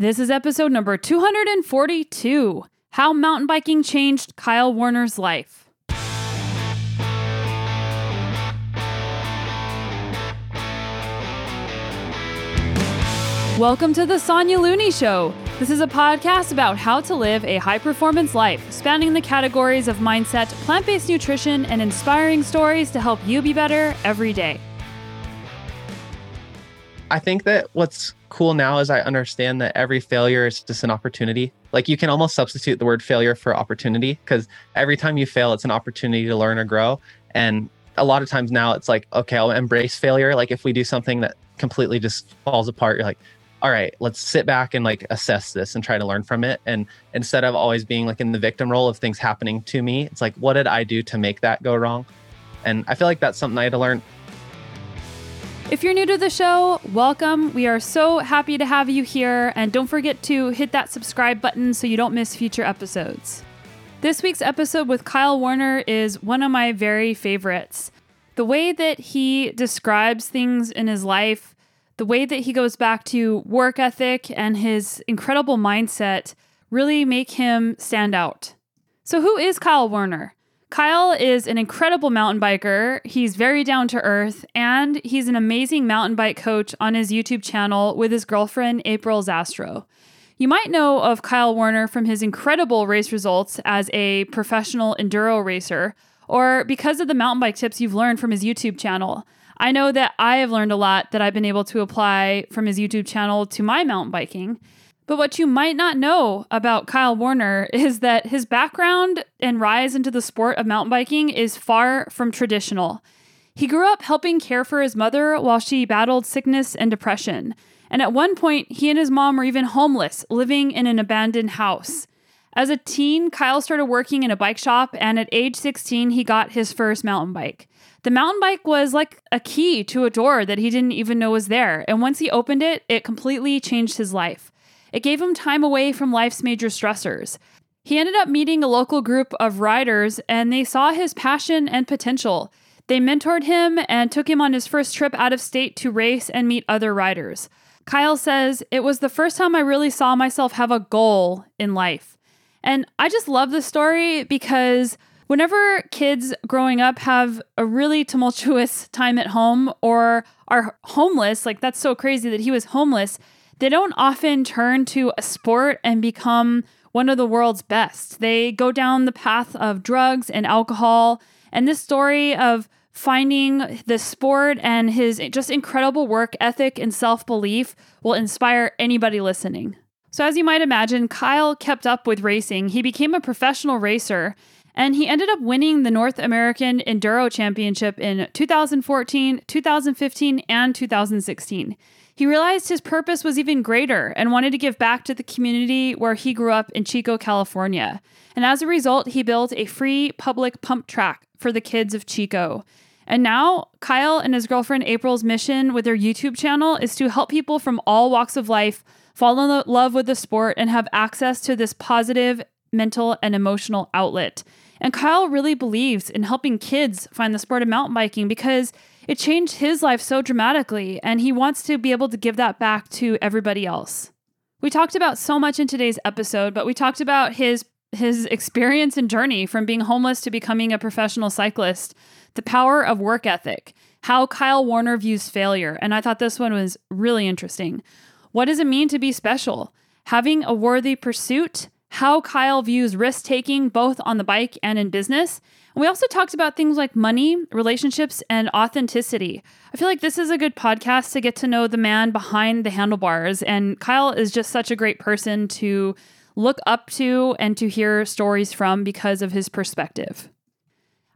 This is episode number 242 How Mountain Biking Changed Kyle Warner's Life. Welcome to the Sonya Looney Show. This is a podcast about how to live a high performance life, spanning the categories of mindset, plant based nutrition, and inspiring stories to help you be better every day. I think that what's cool now is I understand that every failure is just an opportunity. Like you can almost substitute the word failure for opportunity because every time you fail, it's an opportunity to learn or grow. And a lot of times now it's like, okay, I'll embrace failure. Like if we do something that completely just falls apart, you're like, all right, let's sit back and like assess this and try to learn from it. And instead of always being like in the victim role of things happening to me, it's like, what did I do to make that go wrong? And I feel like that's something I had to learn. If you're new to the show, welcome. We are so happy to have you here. And don't forget to hit that subscribe button so you don't miss future episodes. This week's episode with Kyle Warner is one of my very favorites. The way that he describes things in his life the way that he goes back to work ethic and his incredible mindset really make him stand out. So, who is Kyle Warner? Kyle is an incredible mountain biker. He's very down to earth, and he's an amazing mountain bike coach on his YouTube channel with his girlfriend, April Zastrow. You might know of Kyle Warner from his incredible race results as a professional enduro racer, or because of the mountain bike tips you've learned from his YouTube channel. I know that I have learned a lot that I've been able to apply from his YouTube channel to my mountain biking. But what you might not know about Kyle Warner is that his background and rise into the sport of mountain biking is far from traditional. He grew up helping care for his mother while she battled sickness and depression. And at one point, he and his mom were even homeless, living in an abandoned house. As a teen, Kyle started working in a bike shop, and at age 16, he got his first mountain bike. The mountain bike was like a key to a door that he didn't even know was there. And once he opened it, it completely changed his life. It gave him time away from life's major stressors. He ended up meeting a local group of riders and they saw his passion and potential. They mentored him and took him on his first trip out of state to race and meet other riders. Kyle says, It was the first time I really saw myself have a goal in life. And I just love this story because whenever kids growing up have a really tumultuous time at home or are homeless, like that's so crazy that he was homeless, they don't often turn to a sport and become one of the world's best. They go down the path of drugs and alcohol. And this story of finding the sport and his just incredible work ethic and self belief will inspire anybody listening. So, as you might imagine, Kyle kept up with racing. He became a professional racer and he ended up winning the North American Enduro Championship in 2014, 2015, and 2016. He realized his purpose was even greater and wanted to give back to the community where he grew up in Chico, California. And as a result, he built a free public pump track for the kids of Chico. And now, Kyle and his girlfriend April's mission with their YouTube channel is to help people from all walks of life fall in love with the sport and have access to this positive mental and emotional outlet. And Kyle really believes in helping kids find the sport of mountain biking because it changed his life so dramatically, and he wants to be able to give that back to everybody else. We talked about so much in today's episode, but we talked about his his experience and journey from being homeless to becoming a professional cyclist, the power of work ethic, how Kyle Warner views failure, and I thought this one was really interesting. What does it mean to be special? Having a worthy pursuit how Kyle views risk taking both on the bike and in business. We also talked about things like money, relationships, and authenticity. I feel like this is a good podcast to get to know the man behind the handlebars. And Kyle is just such a great person to look up to and to hear stories from because of his perspective.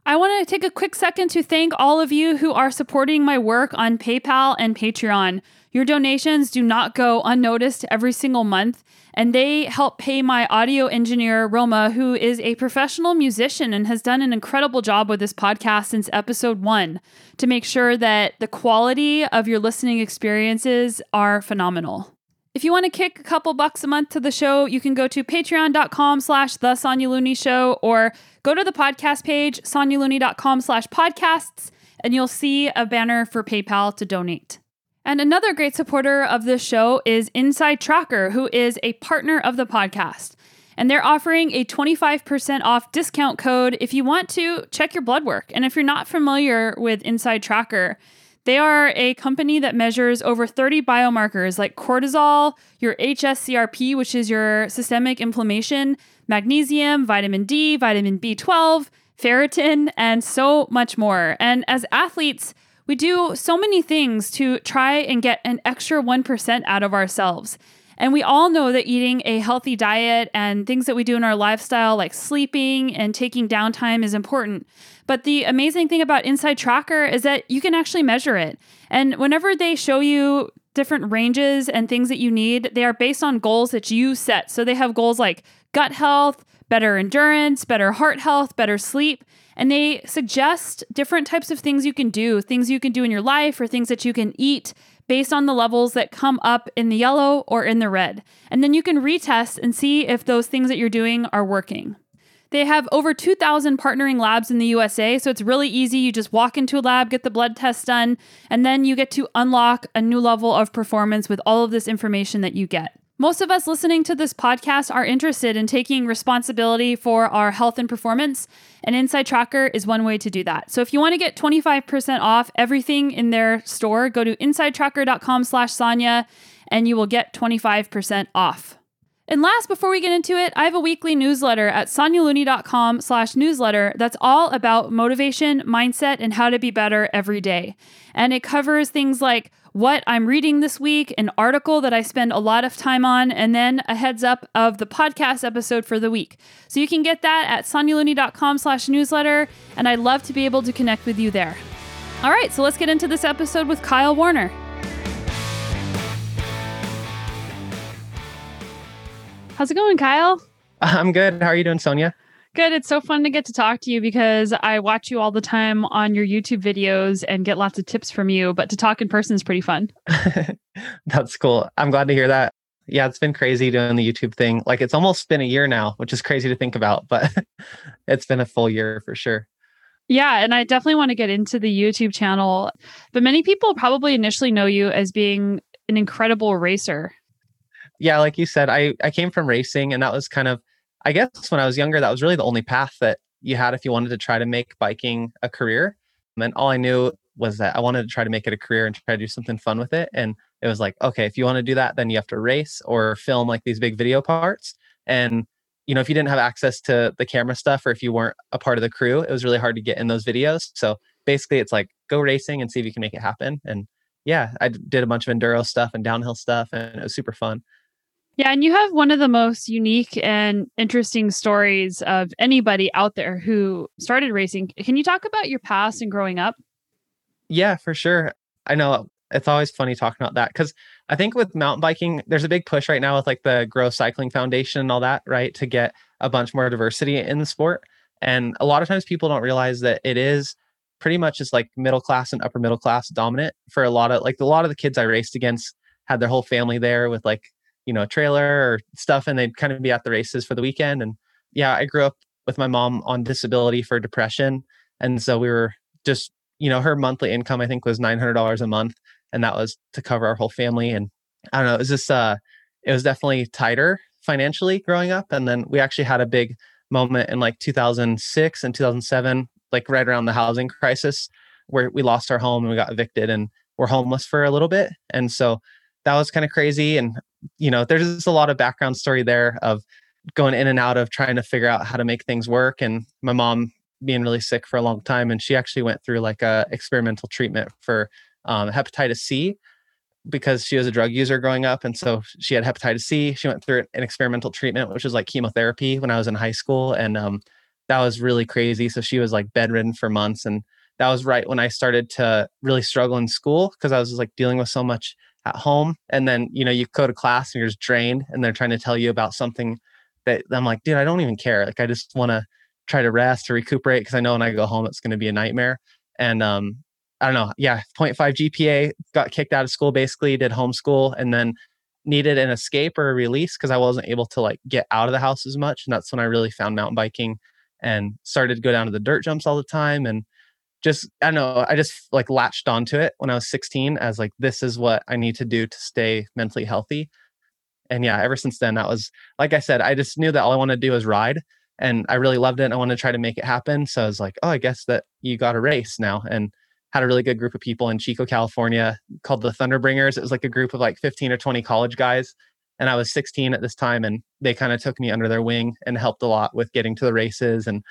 I want to take a quick second to thank all of you who are supporting my work on PayPal and Patreon. Your donations do not go unnoticed every single month, and they help pay my audio engineer, Roma, who is a professional musician and has done an incredible job with this podcast since episode one to make sure that the quality of your listening experiences are phenomenal. If you want to kick a couple bucks a month to the show, you can go to patreon.com slash the Sonya Looney Show or go to the podcast page, sonyalooney.com slash podcasts, and you'll see a banner for PayPal to donate. And another great supporter of this show is InsideTracker, who is a partner of the podcast. And they're offering a 25% off discount code if you want to check your blood work. And if you're not familiar with InsideTracker, they are a company that measures over 30 biomarkers like cortisol, your HSCRP, which is your systemic inflammation, magnesium, vitamin D, vitamin B12, ferritin, and so much more. And as athletes, we do so many things to try and get an extra 1% out of ourselves. And we all know that eating a healthy diet and things that we do in our lifestyle, like sleeping and taking downtime, is important. But the amazing thing about InsideTracker is that you can actually measure it. And whenever they show you different ranges and things that you need, they are based on goals that you set. So they have goals like gut health, better endurance, better heart health, better sleep. And they suggest different types of things you can do, things you can do in your life, or things that you can eat based on the levels that come up in the yellow or in the red. And then you can retest and see if those things that you're doing are working. They have over 2,000 partnering labs in the USA, so it's really easy. You just walk into a lab, get the blood test done, and then you get to unlock a new level of performance with all of this information that you get. Most of us listening to this podcast are interested in taking responsibility for our health and performance, and InsideTracker is one way to do that. So if you want to get 25% off everything in their store, go to insidetracker.com slash Sonya and you will get 25% off. And last, before we get into it, I have a weekly newsletter at sonyalooney.com slash newsletter that's all about motivation, mindset, and how to be better every day. And it covers things like what I'm reading this week, an article that I spend a lot of time on, and then a heads up of the podcast episode for the week. So you can get that at sonyalooney.com slash newsletter, and I'd love to be able to connect with you there. All right, so let's get into this episode with Kyle Warner. How's it going, Kyle? I'm good. How are you doing, Sonya? Good. It's so fun to get to talk to you because I watch you all the time on your YouTube videos and get lots of tips from you, but to talk in person is pretty fun. That's cool. I'm glad to hear that. Yeah, it's been crazy doing the YouTube thing. Like it's almost been a year now, which is crazy to think about, but it's been a full year for sure. Yeah, and I definitely want to get into the YouTube channel. But many people probably initially know you as being an incredible racer. Yeah, like you said, I I came from racing and that was kind of I guess when I was younger, that was really the only path that you had if you wanted to try to make biking a career. And all I knew was that I wanted to try to make it a career and try to do something fun with it. And it was like, okay, if you want to do that, then you have to race or film like these big video parts. And you know, if you didn't have access to the camera stuff or if you weren't a part of the crew, it was really hard to get in those videos. So basically, it's like go racing and see if you can make it happen. And yeah, I did a bunch of enduro stuff and downhill stuff, and it was super fun. Yeah, and you have one of the most unique and interesting stories of anybody out there who started racing. Can you talk about your past and growing up? Yeah, for sure. I know it's always funny talking about that because I think with mountain biking, there's a big push right now with like the Grow Cycling Foundation and all that, right? To get a bunch more diversity in the sport. And a lot of times people don't realize that it is pretty much just like middle class and upper middle class dominant for a lot of like a lot of the kids I raced against had their whole family there with like you know, trailer or stuff, and they'd kind of be at the races for the weekend. And yeah, I grew up with my mom on disability for depression. And so we were just, you know, her monthly income, I think, was $900 a month. And that was to cover our whole family. And I don't know, it was just, uh, it was definitely tighter financially growing up. And then we actually had a big moment in like 2006 and 2007, like right around the housing crisis, where we lost our home and we got evicted and we're homeless for a little bit. And so that was kind of crazy. And, you know, there's just a lot of background story there of going in and out of trying to figure out how to make things work. And my mom being really sick for a long time. And she actually went through like a experimental treatment for um, hepatitis C because she was a drug user growing up. And so she had hepatitis C. She went through an experimental treatment, which was like chemotherapy when I was in high school. And um, that was really crazy. So she was like bedridden for months. And that was right when I started to really struggle in school because I was like dealing with so much at home and then you know you go to class and you're just drained and they're trying to tell you about something that i'm like dude i don't even care. Like i just want to try to rest to recuperate because i know when i go home it's going to be a nightmare. And um i don't know yeah 0.5 gpa got kicked out of school basically did homeschool and then needed an escape or a release because i wasn't able to like get out of the house as much and that's when i really found mountain biking and started to go down to the dirt jumps all the time and just I don't know, I just like latched onto it when I was 16 as like this is what I need to do to stay mentally healthy. And yeah, ever since then that was like I said, I just knew that all I wanted to do was ride and I really loved it and I wanted to try to make it happen. So I was like, oh, I guess that you got a race now and had a really good group of people in Chico, California called the Thunderbringers. It was like a group of like 15 or 20 college guys and I was 16 at this time and they kind of took me under their wing and helped a lot with getting to the races and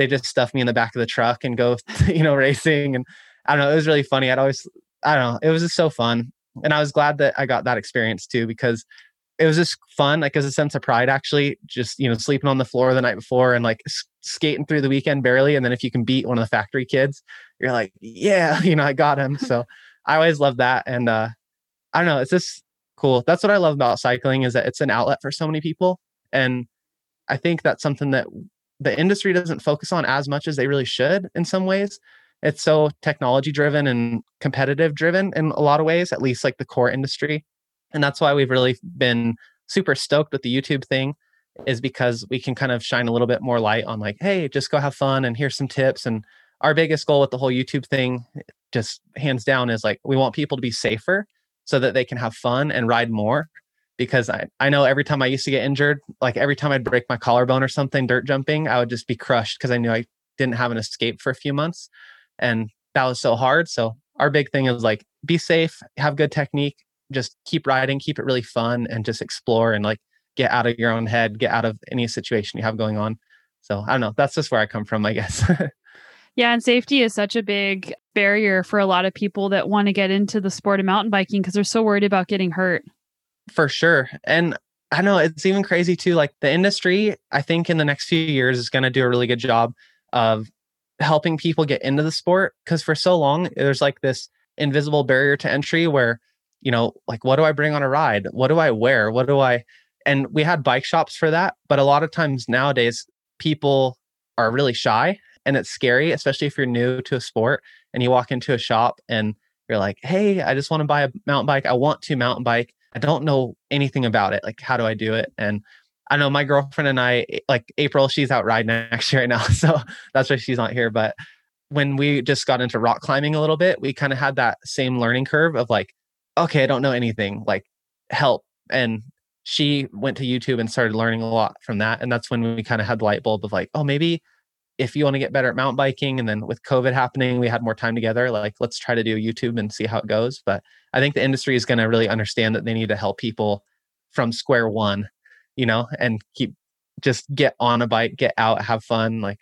they just stuffed me in the back of the truck and go, you know, racing. And I don't know, it was really funny. I'd always, I don't know, it was just so fun. And I was glad that I got that experience too, because it was just fun, like as a sense of pride, actually, just, you know, sleeping on the floor the night before and like skating through the weekend barely. And then if you can beat one of the factory kids, you're like, yeah, you know, I got him. So I always love that. And, uh, I don't know, it's just cool. That's what I love about cycling is that it's an outlet for so many people. And I think that's something that the industry doesn't focus on as much as they really should in some ways. It's so technology driven and competitive driven in a lot of ways, at least like the core industry. And that's why we've really been super stoked with the YouTube thing is because we can kind of shine a little bit more light on like, hey, just go have fun and here's some tips. And our biggest goal with the whole YouTube thing, just hands down, is like we want people to be safer so that they can have fun and ride more because I, I know every time I used to get injured, like every time I'd break my collarbone or something dirt jumping, I would just be crushed because I knew I didn't have an escape for a few months. And that was so hard. So our big thing is like be safe, have good technique, just keep riding, keep it really fun and just explore and like get out of your own head, get out of any situation you have going on. So I don't know. That's just where I come from, I guess. yeah, and safety is such a big barrier for a lot of people that want to get into the sport of mountain biking because they're so worried about getting hurt. For sure. And I know it's even crazy too. Like the industry, I think in the next few years is going to do a really good job of helping people get into the sport. Cause for so long, there's like this invisible barrier to entry where, you know, like, what do I bring on a ride? What do I wear? What do I, and we had bike shops for that. But a lot of times nowadays, people are really shy and it's scary, especially if you're new to a sport and you walk into a shop and you're like, hey, I just want to buy a mountain bike. I want to mountain bike I don't know anything about it. Like, how do I do it? And I know my girlfriend and I, eh, like April, she's out riding actually right now. So that's why she's not here. But when we just got into rock climbing a little bit, we kind of had that same learning curve of like, okay, I don't know anything, like help. And she went to YouTube and started learning a lot from that. And that's when we kind of had the light bulb of like, oh, maybe if you want to get better at mountain biking and then with covid happening we had more time together like let's try to do youtube and see how it goes. But i think the industry is going to really understand that they need to help people from square one you know and keep just get on a bike get out have fun like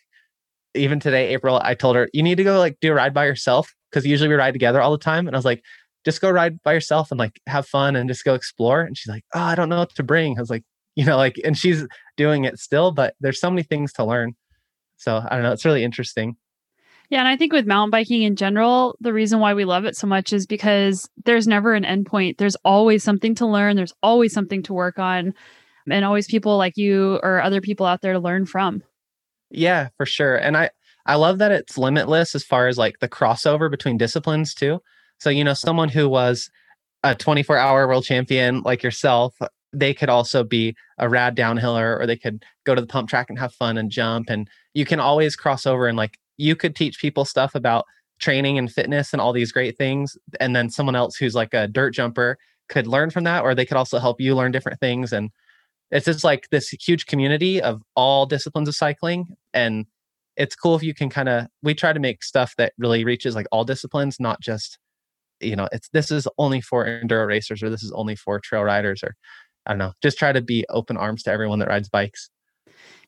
even today april i told her you need to go like do a ride by yourself because usually we ride together all the time and i was like just go ride by yourself and like have fun and just go explore and she's like oh i don't know what to bring i was like you know like and she's doing it still but there's so many things to learn so I don't know. It's really interesting. Yeah, and I think with mountain biking in general, the reason why we love it so much is because there's never an endpoint. There's always something to learn. There's always something to work on, and always people like you or other people out there to learn from. Yeah, for sure. And I I love that it's limitless as far as like the crossover between disciplines too. So you know, someone who was a 24 hour world champion like yourself they could also be a rad downhiller or they could go to the pump track and have fun and jump and you can always cross over and like you could teach people stuff about training and fitness and all these great things and then someone else who's like a dirt jumper could learn from that or they could also help you learn different things and it's just like this huge community of all disciplines of cycling and it's cool if you can kind of we try to make stuff that really reaches like all disciplines not just you know it's this is only for enduro racers or this is only for trail riders or I don't know, just try to be open arms to everyone that rides bikes.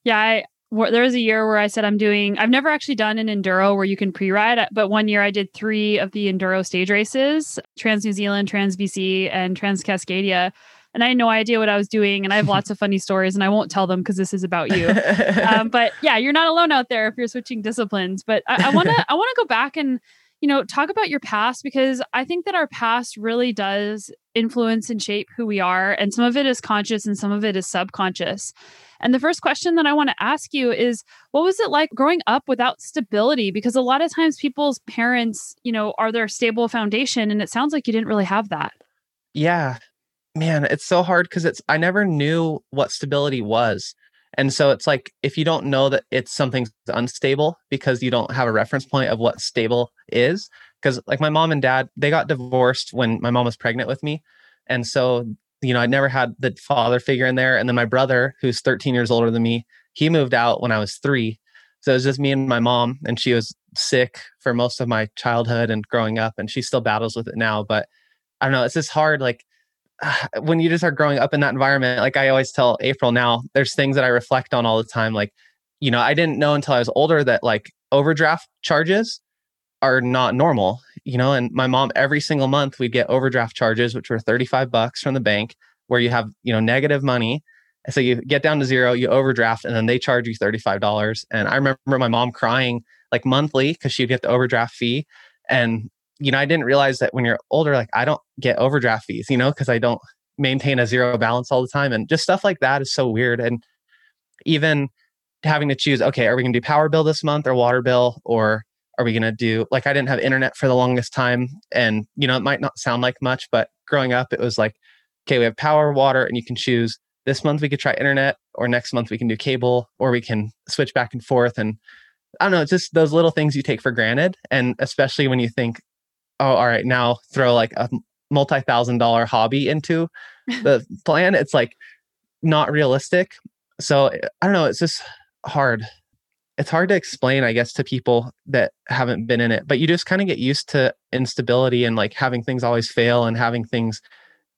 Yeah, I there was a year where I said I'm doing. I've never actually done an enduro where you can pre-ride, but one year I did three of the enduro stage races: Trans New Zealand, Trans BC, and Trans Cascadia. And I had no idea what I was doing, and I have lots of funny stories, and I won't tell them because this is about you. um, but yeah, you're not alone out there if you're switching disciplines. But I want to I want to go back and you know, talk about your past because I think that our past really does influence and shape who we are. And some of it is conscious and some of it is subconscious. And the first question that I want to ask you is what was it like growing up without stability? Because a lot of times people's parents, you know, are their stable foundation. And it sounds like you didn't really have that. Yeah. Man, it's so hard because it's, I never knew what stability was. And so it's like if you don't know that it's something unstable because you don't have a reference point of what stable is, because like my mom and dad, they got divorced when my mom was pregnant with me. And so, you know, I never had the father figure in there. And then my brother, who's 13 years older than me, he moved out when I was three. So it was just me and my mom, and she was sick for most of my childhood and growing up, and she still battles with it now. But I don't know, it's just hard. Like when you just are growing up in that environment, like I always tell April now, there's things that I reflect on all the time. Like, you know, I didn't know until I was older that like overdraft charges are not normal, you know, and my mom every single month we'd get overdraft charges, which were 35 bucks from the bank where you have, you know, negative money. So you get down to zero, you overdraft, and then they charge you $35. And I remember my mom crying like monthly because she'd get the overdraft fee. And you know, I didn't realize that when you're older, like I don't get overdraft fees, you know, because I don't maintain a zero balance all the time. And just stuff like that is so weird. And even having to choose, okay, are we going to do power bill this month or water bill? Or are we going to do, like, I didn't have internet for the longest time. And, you know, it might not sound like much, but growing up, it was like, okay, we have power, water, and you can choose this month we could try internet, or next month we can do cable, or we can switch back and forth. And I don't know, it's just those little things you take for granted. And especially when you think, oh, all right, now throw like a multi thousand dollar hobby into the plan. It's like not realistic. So I don't know. It's just hard. It's hard to explain, I guess, to people that haven't been in it, but you just kind of get used to instability and like having things always fail and having things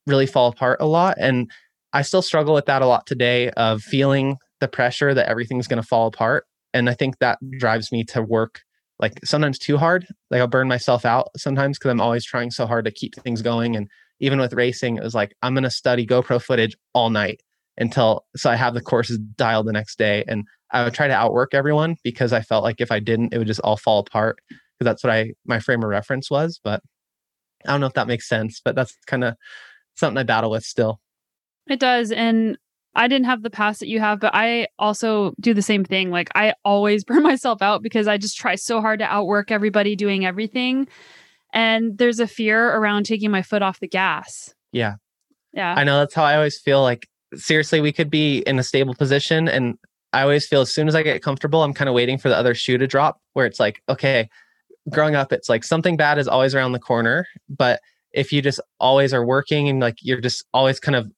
really fall apart a lot. And I still struggle with that a lot today of feeling the pressure that everything's going to fall apart. And I think that drives me to work like sometimes too hard. Like I'll burn myself out sometimes because I'm always trying so hard to keep things going. And even with racing, it was like I'm gonna study GoPro footage all night until so I have the courses dialed the next day. And I would try to outwork everyone because I felt like if I didn't, it would just all fall apart. Because that's what I my frame of reference was. But I don't know if that makes sense, but that's kind of something I battle with still. It does. And I didn't have the past that you have, but I also do the same thing. Like I always burn myself out because I just try so hard to outwork everybody doing everything. And there's a fear around taking my foot off the gas. Yeah. Yeah. I know that's how I always feel like seriously we could be in a stable position and I always feel as soon as I get comfortable, I'm kind of waiting for the other shoe to drop where it's like, okay, growing up, it's like something bad is always around the corner. But if you just always are working and like you're just always kind of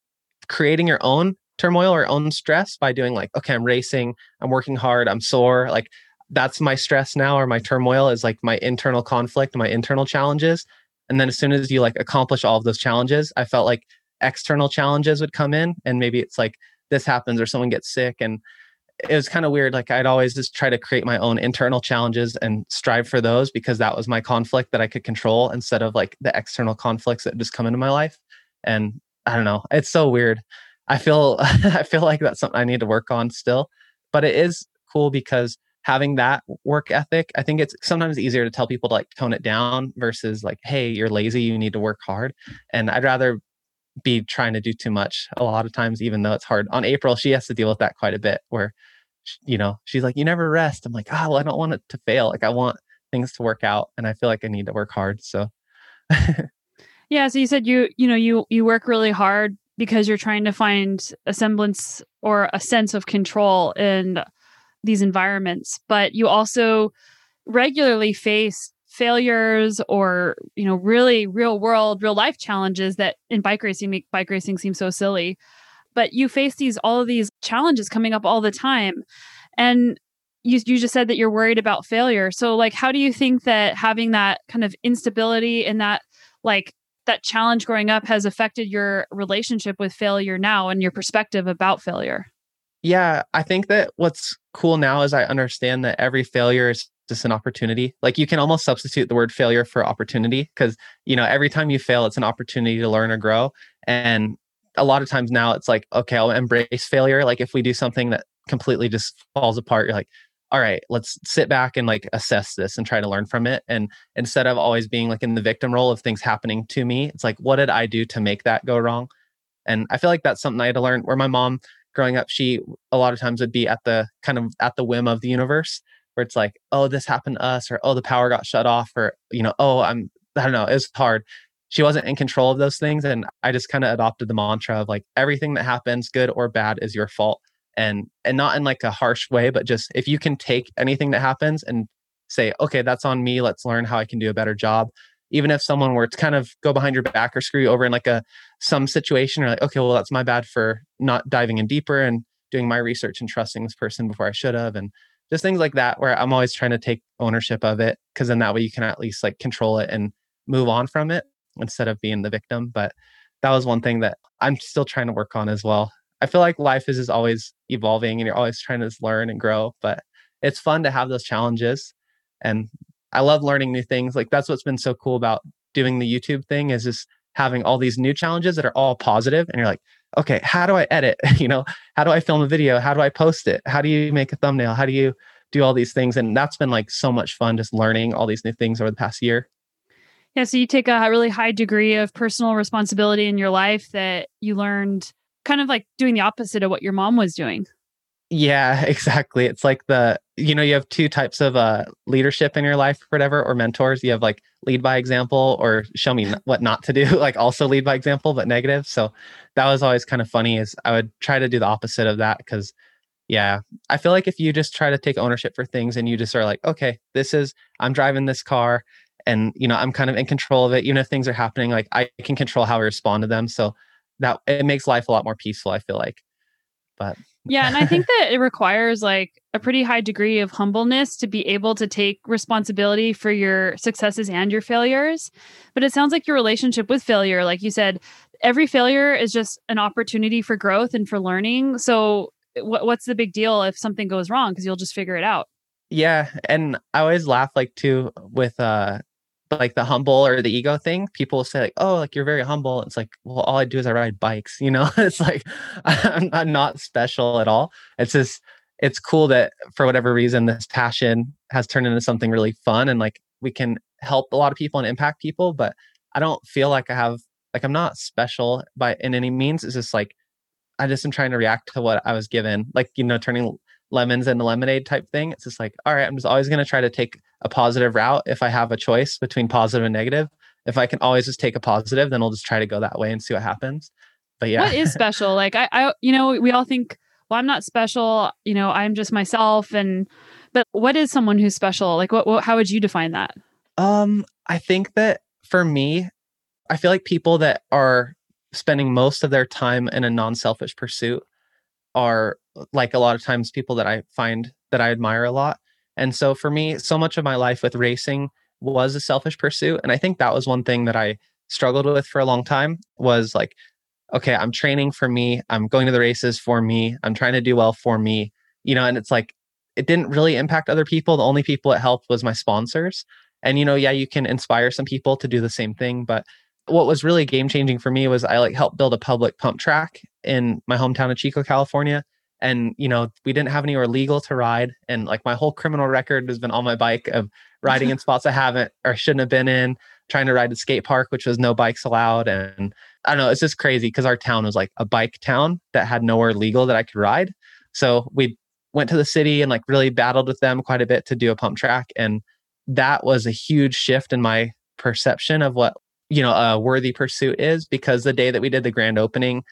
creating your own turmoil or own stress by doing like, okay, I'm racing, I'm working hard, I'm sore. Like that's my stress now or my turmoil is like my internal conflict, my internal challenges. And then as soon as you like accomplish all of those challenges, I felt like external challenges would come in and maybe it's like this happens or someone gets sick and it was kind of weird like i'd always just try to create my own internal challenges and strive for those because that was my conflict that i could control instead of like the external conflicts that just come into my life and i don't know it's so weird I feel I feel like that's something I need to work on still. But it is cool because having that work ethic, I think it's sometimes easier to tell people to like tone it down versus like, hey, you're lazy, you need to work hard. And I'd rather be trying to do too much a lot of times, even though it's hard. On April, she has to deal with that quite a bit where, you know, she's like, you never rest. I'm like, oh, well, I don't want it to fail. Like, I want things to work out. And I feel like I need to work hard. So, yeah. So you said you, you know, you, you work really hard because you're trying to find a semblance or a sense of control in these environments but you also regularly face failures or you know really real world real life challenges that in bike racing make bike racing seem so silly. But you face these all of these challenges coming up all the time. And you, you just said that you're worried about failure. So like how do you think that having that kind of instability and that like that challenge growing up has affected your relationship with failure now and your perspective about failure? Yeah, I think that what's cool now is I understand that every failure is just an opportunity. Like you can almost substitute the word failure for opportunity because, you know, every time you fail, it's an opportunity to learn or grow. And a lot of times now it's like, okay, I'll embrace failure. Like if we do something that completely just falls apart, you're like, all right, let's sit back and like assess this and try to learn from it. And instead of always being like in the victim role of things happening to me, it's like, what did I do to make that go wrong? And I feel like that's something I had to learn where my mom growing up, she a lot of times would be at the kind of at the whim of the universe where it's like, oh, this happened to us, or oh, the power got shut off, or you know, oh, I'm I don't know, it was hard. She wasn't in control of those things. And I just kind of adopted the mantra of like everything that happens, good or bad, is your fault and and not in like a harsh way but just if you can take anything that happens and say okay that's on me let's learn how i can do a better job even if someone were to kind of go behind your back or screw you over in like a some situation or like okay well that's my bad for not diving in deeper and doing my research and trusting this person before i should have and just things like that where i'm always trying to take ownership of it because then that way you can at least like control it and move on from it instead of being the victim but that was one thing that i'm still trying to work on as well I feel like life is, is always evolving and you're always trying to learn and grow, but it's fun to have those challenges. And I love learning new things. Like that's what's been so cool about doing the YouTube thing is just having all these new challenges that are all positive and you're like, okay, how do I edit? you know, how do I film a video? How do I post it? How do you make a thumbnail? How do you do all these things? And that's been like so much fun just learning all these new things over the past year. Yeah, so you take a really high degree of personal responsibility in your life that you learned kind of like doing the opposite of what your mom was doing. Yeah, exactly. It's like the you know you have two types of uh leadership in your life or whatever or mentors. You have like lead by example or show me what not to do, like also lead by example but negative. So that was always kind of funny is I would try to do the opposite of that cuz yeah, I feel like if you just try to take ownership for things and you just are like, okay, this is I'm driving this car and you know, I'm kind of in control of it even if things are happening like I can control how I respond to them. So that it makes life a lot more peaceful i feel like but yeah and i think that it requires like a pretty high degree of humbleness to be able to take responsibility for your successes and your failures. But it sounds like your relationship with failure like you said every failure is just an opportunity for growth and for learning. So what, what's the big deal if something goes wrong? Because you'll just figure it out. Yeah and i always laugh like too with uh like the humble or the ego thing, people say like, "Oh, like you're very humble." It's like, well, all I do is I ride bikes. You know, it's like I'm, I'm not special at all. It's just it's cool that for whatever reason this passion has turned into something really fun and like we can help a lot of people and impact people. But I don't feel like I have like I'm not special by in any means. It's just like I just am trying to react to what I was given, like you know, turning lemons into lemonade type thing. It's just like, all right, I'm just always going to try to take a positive route if I have a choice between positive and negative. If I can always just take a positive, then I'll just try to go that way and see what happens. But yeah. What is special? like I, I you know, we all think, well, I'm not special, you know, I'm just myself and but what is someone who's special? Like what, what how would you define that? Um, I think that for me, I feel like people that are spending most of their time in a non-selfish pursuit are like a lot of times people that I find that I admire a lot. And so for me, so much of my life with racing was a selfish pursuit. And I think that was one thing that I struggled with for a long time was like, okay, I'm training for me. I'm going to the races for me. I'm trying to do well for me. You know, and it's like, it didn't really impact other people. The only people it helped was my sponsors. And, you know, yeah, you can inspire some people to do the same thing. But what was really game changing for me was I like helped build a public pump track in my hometown of Chico, California and you know we didn't have anywhere legal to ride and like my whole criminal record has been on my bike of riding in spots i haven't or shouldn't have been in trying to ride to skate park which was no bikes allowed and i don't know it's just crazy because our town was like a bike town that had nowhere legal that i could ride. So we went to the city and like really battled with them quite a bit to do a pump track and that was a huge shift in my perception of what you know a worthy pursuit is because the day that we did the grand opening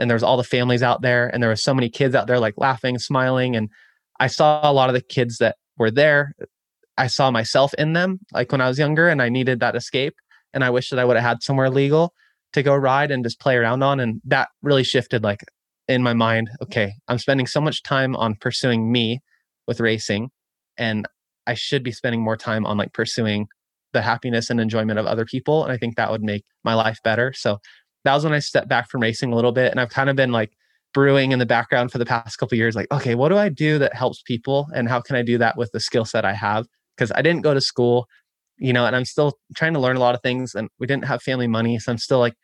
and there was all the families out there and there were so many kids out there like laughing smiling and i saw a lot of the kids that were there. I saw myself in them like when i was younger and i needed that escape and i wish that i would have had somewhere legal to go ride and just play around on and that really shifted like in my mind okay i'm spending so much time on pursuing me with racing and i should be spending more time on like pursuing the happiness and enjoyment of other people and i think that would make my life better. So that was when I stepped back from racing a little bit. And I've kind of been like brewing in the background for the past couple years, like, okay, what do I do that helps people? And how can I do that with the skill set I have? Because I didn't go to school, you know, and I'm still trying to learn a lot of things. And we didn't have family money. So I'm still like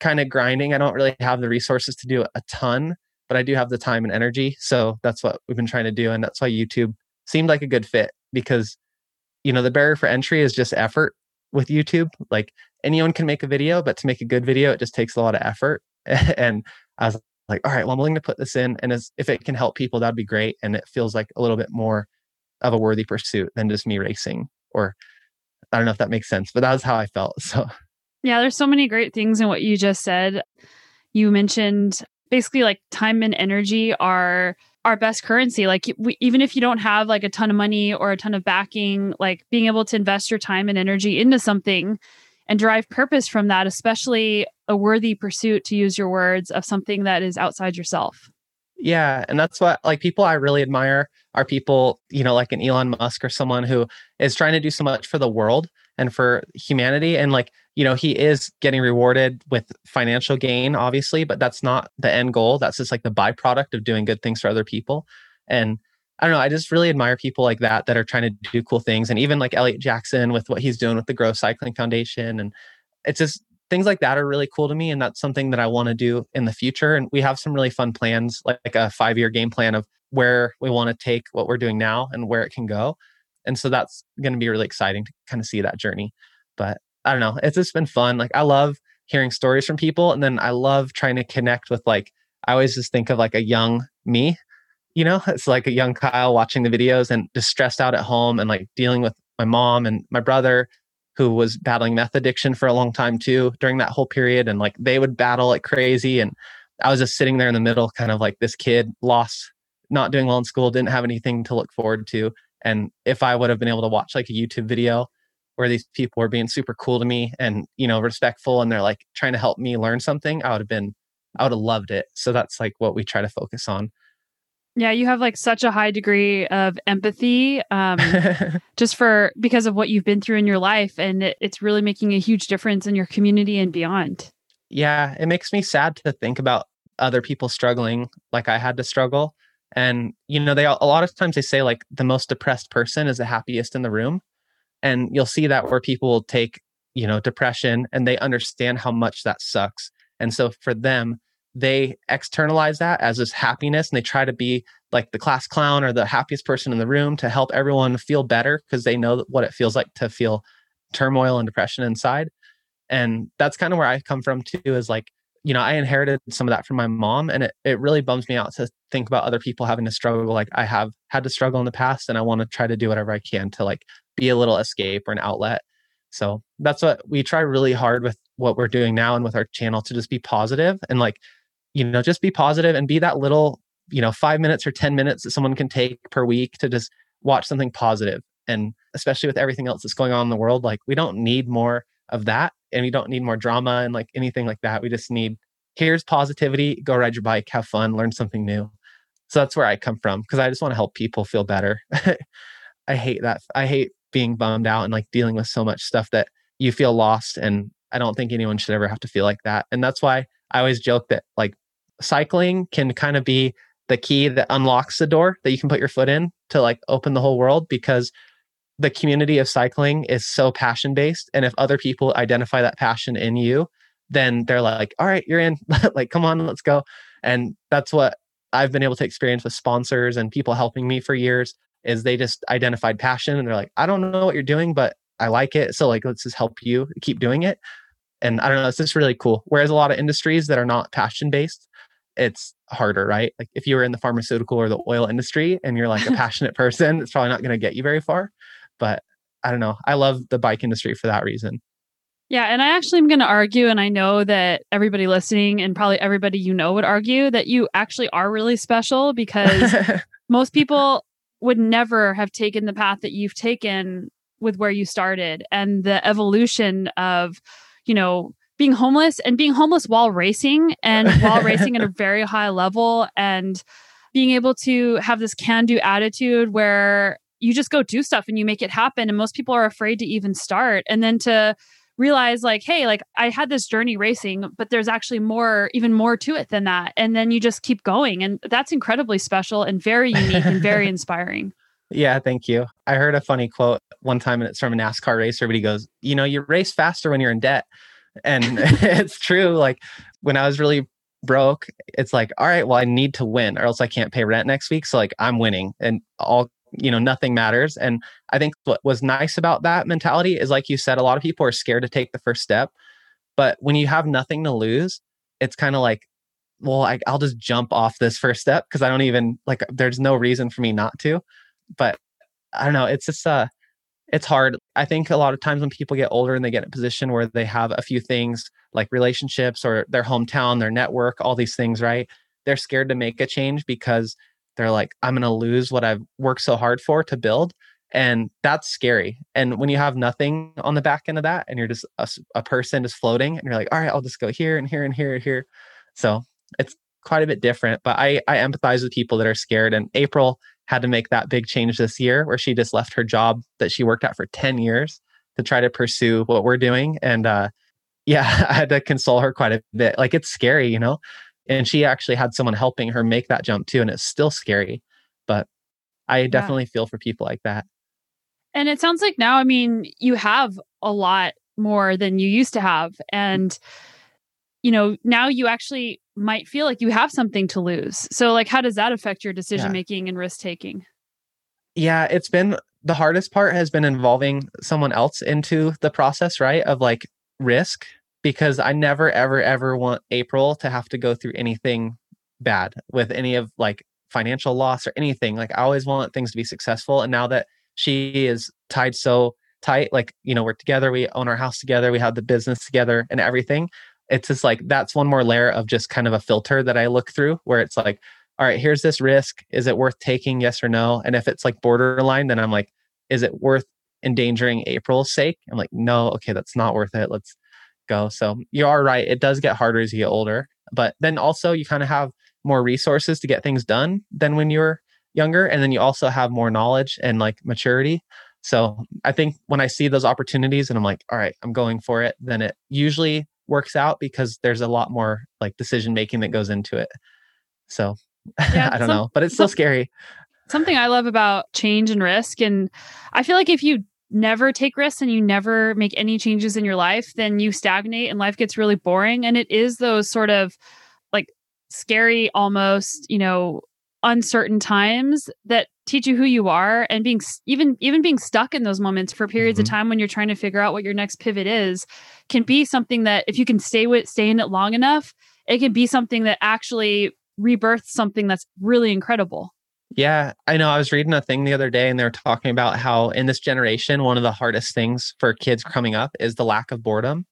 kind of grinding. I don't really have the resources to do a ton, but I do have the time and energy. So that's what we've been trying to do. And that's why YouTube seemed like a good fit because, you know, the barrier for entry is just effort with YouTube. Like anyone can make a video, but to make a good video, it just takes a lot of effort. and I was like, all right, well, I'm willing to put this in. And as, if it can help people, that'd be great. And it feels like a little bit more of a worthy pursuit than just me racing. Or I don't know if that makes sense, but that was how I felt. So, yeah, there's so many great things in what you just said. You mentioned basically like time and energy are our best currency. Like we, even if you don't have like a ton of money or a ton of backing, like being able to invest your time and energy into something and derive purpose from that, especially a worthy pursuit to use your words of something that is outside yourself. Yeah, and that's what like people I really admire are people, you know, like an Elon Musk or someone who is trying to do so much for the world and for humanity and like, you know, he is getting rewarded with financial gain obviously, but that's not the end goal. That's just like the byproduct of doing good things for other people. And I don't know, I just really admire people like that that are trying to do cool things. And even like Eliot Jackson with what he's doing with the Grow Cycling Foundation. And it's just things like that are really cool to me and that's something that i want to do in the future. And we have some really fun plans like, like a five year game plan of where we want to take what we're doing now and where it can go. And so that's going to be really exciting to kind of see that journey. But i don't know it's just been fun like i love hearing stories from people and then i love trying to connect with like i always just think of like a young me you know it's like a young kyle watching the videos and just stressed out at home and like dealing with my mom and my brother who was battling meth addiction for a long time too during that whole period. And like they would battle like crazy. And I was just sitting there in the middle, kind of like this kid lost, not doing well in school, didn't have anything to look forward to. And if I would have been able to watch like a YouTube video where these people were being super cool to me and, you know, respectful and they're like trying to help me learn something, I would have been, I would have loved it. So that's like what we try to focus on. Yeah, you have like such a high degree of empathy um, just for because of what you've been through in your life. And it, it's really making a huge difference in your community and beyond. Yeah, it makes me sad to think about other people struggling like I had to struggle. And, you know, they a lot of times they say like the most depressed person is the happiest in the room. And you'll see that where people will take, you know, depression and they understand how much that sucks. And so for them, they externalize that as this happiness and they try to be like the class clown or the happiest person in the room to help everyone feel better because they know what it feels like to feel turmoil and depression inside and that's kind of where i come from too is like you know i inherited some of that from my mom and it, it really bums me out to think about other people having to struggle like i have had to struggle in the past and i want to try to do whatever i can to like be a little escape or an outlet so that's what we try really hard with what we're doing now and with our channel to just be positive and like you know, just be positive and be that little, you know, five minutes or 10 minutes that someone can take per week to just watch something positive. And especially with everything else that's going on in the world, like we don't need more of that. And we don't need more drama and like anything like that. We just need here's positivity, go ride your bike, have fun, learn something new. So that's where I come from because I just want to help people feel better. I hate that. I hate being bummed out and like dealing with so much stuff that you feel lost. And I don't think anyone should ever have to feel like that. And that's why I always joke that like cycling can kind of be the key that unlocks the door that you can put your foot in to like open the whole world because the community of cycling is so passion based and if other people identify that passion in you then they're like all right you're in like come on let's go and that's what i've been able to experience with sponsors and people helping me for years is they just identified passion and they're like i don't know what you're doing but i like it so like let's just help you keep doing it and i don't know it's just really cool whereas a lot of industries that are not passion based it's harder, right? Like if you were in the pharmaceutical or the oil industry and you're like a passionate person, it's probably not going to get you very far. But I don't know. I love the bike industry for that reason. Yeah. And I actually am going to argue, and I know that everybody listening and probably everybody you know would argue that you actually are really special because most people would never have taken the path that you've taken with where you started and the evolution of, you know, being homeless and being homeless while racing and while racing at a very high level and being able to have this can do attitude where you just go do stuff and you make it happen. And most people are afraid to even start. And then to realize, like, hey, like I had this journey racing, but there's actually more, even more to it than that. And then you just keep going. And that's incredibly special and very unique and very inspiring. Yeah, thank you. I heard a funny quote one time and it's from a NASCAR racer, but he goes, You know, you race faster when you're in debt and it's true like when i was really broke it's like all right well i need to win or else i can't pay rent next week so like i'm winning and all you know nothing matters and i think what was nice about that mentality is like you said a lot of people are scared to take the first step but when you have nothing to lose it's kind of like well I, i'll just jump off this first step because i don't even like there's no reason for me not to but i don't know it's just uh it's hard. I think a lot of times when people get older and they get in a position where they have a few things like relationships or their hometown, their network, all these things, right? They're scared to make a change because they're like, I'm going to lose what I've worked so hard for to build. And that's scary. And when you have nothing on the back end of that and you're just a, a person just floating and you're like, all right, I'll just go here and here and here and here. So it's quite a bit different, but I, I empathize with people that are scared. And April had to make that big change this year where she just left her job that she worked at for 10 years to try to pursue what we're doing. And uh, yeah, I had to console her quite a bit. Like it's scary, you know? And she actually had someone helping her make that jump too. And it's still scary, but I definitely yeah. feel for people like that. And it sounds like now, I mean, you have a lot more than you used to have. And, you know, now you actually might feel like you have something to lose. So, like, how does that affect your decision making yeah. and risk taking? Yeah, it's been the hardest part has been involving someone else into the process, right? Of like risk, because I never, ever, ever want April to have to go through anything bad with any of like financial loss or anything. Like, I always want things to be successful. And now that she is tied so tight, like, you know, we're together, we own our house together, we have the business together and everything it's just like that's one more layer of just kind of a filter that I look through where it's like, all right, here's this risk. Is it worth taking? Yes or no? And if it's like borderline, then I'm like, is it worth endangering April's sake? I'm like, no, okay, that's not worth it. Let's go. So you are right. It does get harder as you get older. But then also you kind of have more resources to get things done than when you're younger. And then you also have more knowledge and like maturity. So I think when I see those opportunities and I'm like, all right, I'm going for it, then it usually works out because there's a lot more like decision making that goes into it. So yeah, I don't some, know, but it's still scary. Something I love about change and risk. And I feel like if you never take risks and you never make any changes in your life, then you stagnate and life gets really boring. And it is those sort of like scary, almost, you know, uncertain times that teach you who you are and being even even being stuck in those moments for periods mm-hmm. of time when you're trying to figure out what your next pivot is can be something that if you can stay with stay in it long enough it can be something that actually rebirths something that's really incredible yeah, I know. I was reading a thing the other day and they were talking about how in this generation, one of the hardest things for kids coming up is the lack of boredom.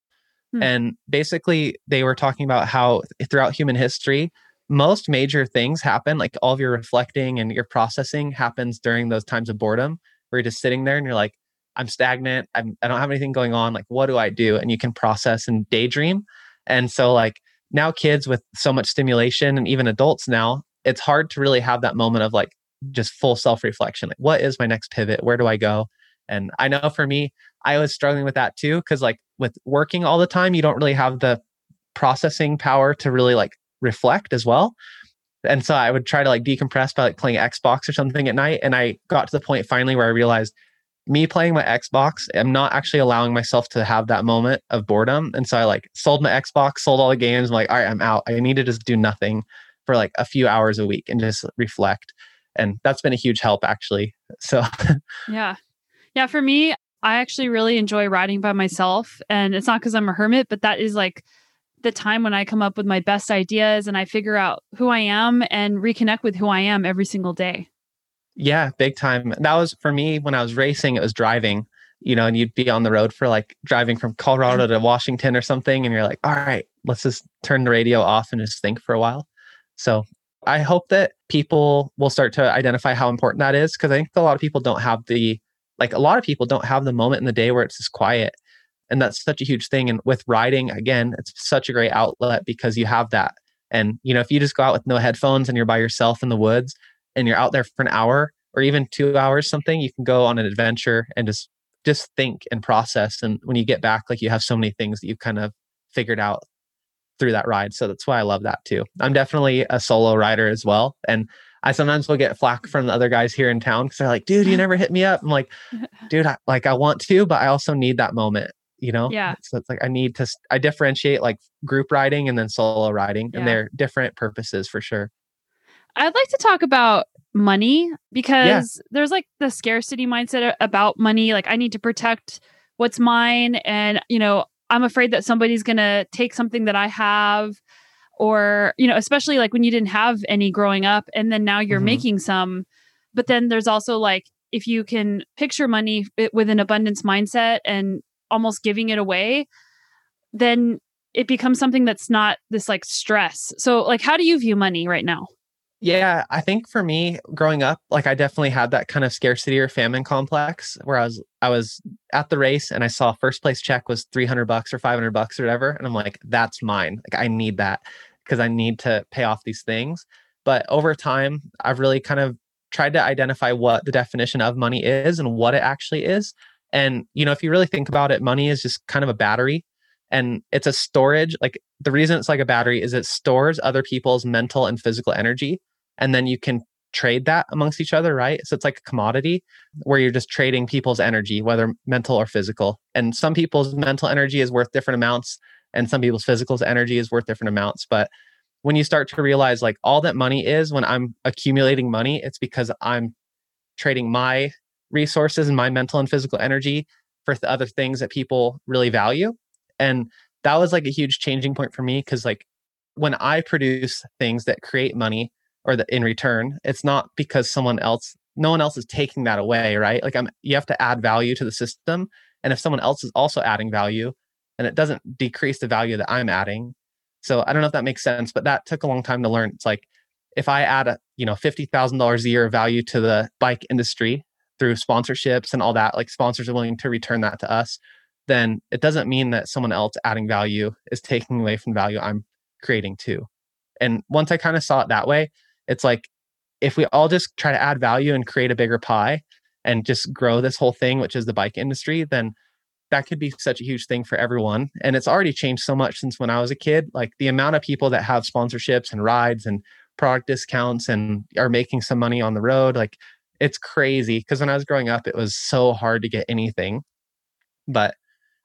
Hmm. And basically, they were talking about how throughout human history, most major things happen, like all of your reflecting and your processing happens during those times of boredom where you're just sitting there and you're like, I'm stagnant. I'm, I don't have anything going on. Like, what do I do? And you can process and daydream. And so, like, now kids with so much stimulation and even adults now, it's hard to really have that moment of like just full self reflection. Like, what is my next pivot? Where do I go? And I know for me, I was struggling with that too. Cause like with working all the time, you don't really have the processing power to really like reflect as well. And so I would try to like decompress by like playing Xbox or something at night. And I got to the point finally where I realized me playing my Xbox, I'm not actually allowing myself to have that moment of boredom. And so I like sold my Xbox, sold all the games. I'm like, all right, I'm out. I need to just do nothing for like a few hours a week and just reflect. And that's been a huge help actually. So, yeah. Yeah. For me, I actually really enjoy riding by myself. And it's not because I'm a hermit, but that is like the time when I come up with my best ideas and I figure out who I am and reconnect with who I am every single day. Yeah, big time. That was for me when I was racing, it was driving, you know, and you'd be on the road for like driving from Colorado mm-hmm. to Washington or something. And you're like, all right, let's just turn the radio off and just think for a while. So I hope that people will start to identify how important that is because I think a lot of people don't have the, like, a lot of people don't have the moment in the day where it's just quiet and that's such a huge thing and with riding again it's such a great outlet because you have that. And you know if you just go out with no headphones and you're by yourself in the woods and you're out there for an hour or even 2 hours something you can go on an adventure and just just think and process and when you get back like you have so many things that you've kind of figured out through that ride. So that's why I love that too. I'm definitely a solo rider as well. And I sometimes will get flack from the other guys here in town because they're like, dude, you never hit me up. I'm like, dude, I, like I want to, but I also need that moment you know? Yeah. So it's like i need to i differentiate like group riding and then solo riding yeah. and they're different purposes for sure. I'd like to talk about money because yeah. there's like the scarcity mindset about money. Like i need to protect what's mine and you know i'm afraid that somebody's going to take something that i have or you know especially like when you didn't have any growing up and then now you're mm-hmm. making some but then there's also like if you can picture money with an abundance mindset and almost giving it away, then it becomes something that's not this like stress. So, like, how do you view money right now? Yeah, I think for me growing up, like I definitely had that kind of scarcity or famine complex where I was I was at the race and I saw first place check was 300 bucks or 500 bucks or whatever and I'm like that's mine. Like I need that because I need to pay off these things. But over time, I've really kind of tried to identify what the definition of money is and what it actually is. And you know, if you really think about it, money is just kind of a battery and it's a storage like the reason it's like a battery is it stores other people's mental and physical energy and then you can trade that amongst each other, right? So it's like a commodity where you're just trading people's energy, whether mental or physical. And some people's mental energy is worth different amounts, and some people's physical energy is worth different amounts. But when you start to realize like all that money is when I'm accumulating money, it's because I'm trading my resources and my mental and physical energy for the other things that people really value. And that was like a huge changing point for me because like when I produce things that create money, or the in return it's not because someone else no one else is taking that away right? Like i'm you have to add value to the system and if someone else is also adding value and it doesn't decrease the value that i'm adding. So i don't know if that makes sense but that took a long time to learn. It's like if i add a you know $50000 a year of value to the bike industry through sponsorships and all that like sponsors are willing to return that to us then it doesn't mean that someone else adding value is taking away from value i'm creating too. And once i kind of saw it that way it's like if we all just try to add value and create a bigger pie and just grow this whole thing, which is the bike industry, then that could be such a huge thing for everyone. And it's already changed so much since when I was a kid. Like the amount of people that have sponsorships and rides and product discounts and are making some money on the road, like it's crazy. Because when I was growing up, it was so hard to get anything. But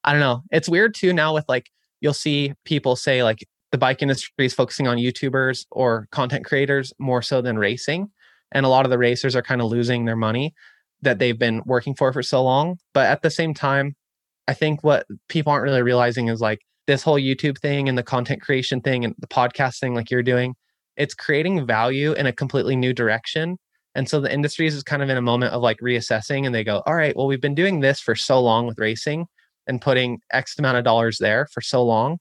I don't know. It's weird too now with like, you'll see people say, like, the bike industry is focusing on YouTubers or content creators more so than racing. And a lot of the racers are kind of losing their money that they've been working for for so long. But at the same time, I think what people aren't really realizing is like this whole YouTube thing and the content creation thing and the podcast thing, like you're doing, it's creating value in a completely new direction. And so the industry is kind of in a moment of like reassessing and they go, all right, well, we've been doing this for so long with racing and putting X amount of dollars there for so long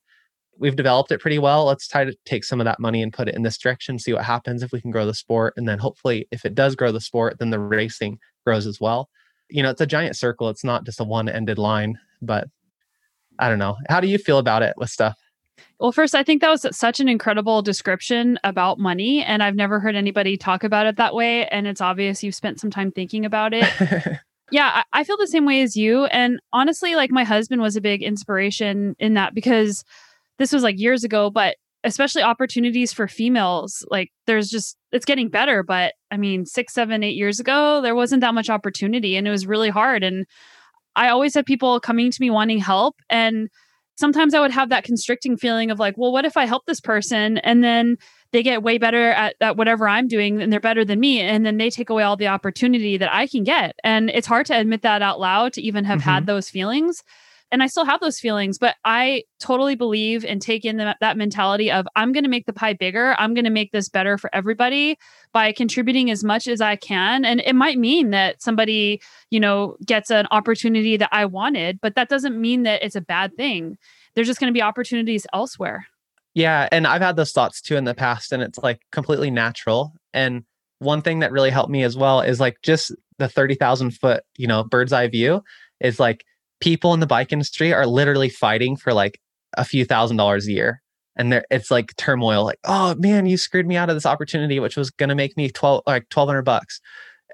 we've developed it pretty well. Let's try to take some of that money and put it in this direction, see what happens if we can grow the sport. And then hopefully, if it does grow the sport, then the racing grows as well. You know, it's a giant circle. It's not just a one ended line, but I don't know. How do you feel about it with stuff? Well, first, I think that was such an incredible description about money. And I've never heard anybody talk about it that way. And it's obvious you've spent some time thinking about it. yeah, I, I feel the same way as you. And honestly, like my husband was a big inspiration in that because this was like years ago, but especially opportunities for females, like there's just, it's getting better. But I mean, six, seven, eight years ago, there wasn't that much opportunity and it was really hard. And I always had people coming to me wanting help. And sometimes I would have that constricting feeling of like, well, what if I help this person and then they get way better at, at whatever I'm doing and they're better than me. And then they take away all the opportunity that I can get. And it's hard to admit that out loud to even have mm-hmm. had those feelings and I still have those feelings, but I totally believe and take in the, that mentality of I'm going to make the pie bigger. I'm going to make this better for everybody by contributing as much as I can. And it might mean that somebody, you know, gets an opportunity that I wanted, but that doesn't mean that it's a bad thing. There's just going to be opportunities elsewhere. Yeah. And I've had those thoughts too in the past, and it's like completely natural. And one thing that really helped me as well is like just the 30,000 foot, you know, bird's eye view is like, people in the bike industry are literally fighting for like a few thousand dollars a year. And there it's like turmoil like oh man you screwed me out of this opportunity which was going to make me 12 like 1200 bucks.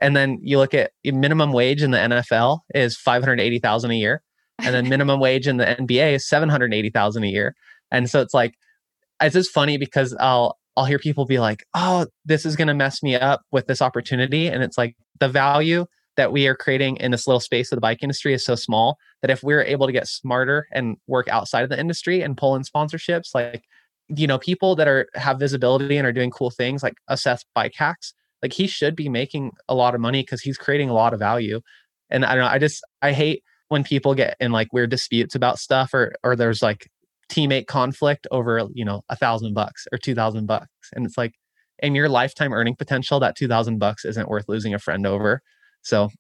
And then you look at minimum wage in the NFL is 580,000 a year and then minimum wage in the NBA is 780,000 a year. And so it's like it's just funny because I'll I'll hear people be like oh this is going to mess me up with this opportunity. And it's like the value that we are creating in this little space of the bike industry is so small that if we're able to get smarter and work outside of the industry and pull in sponsorships like you know people that are have visibility and are doing cool things like Seth's Bike Hacks like he should be making a lot of money because he's creating a lot of value. And i don't know i just i hate when people get in like weird disputes about stuff or or there's like teammate conflict over you know a thousand bucks or two thousand bucks. And it's like in your lifetime earning potential that two thousand bucks isn't worth losing a friend over so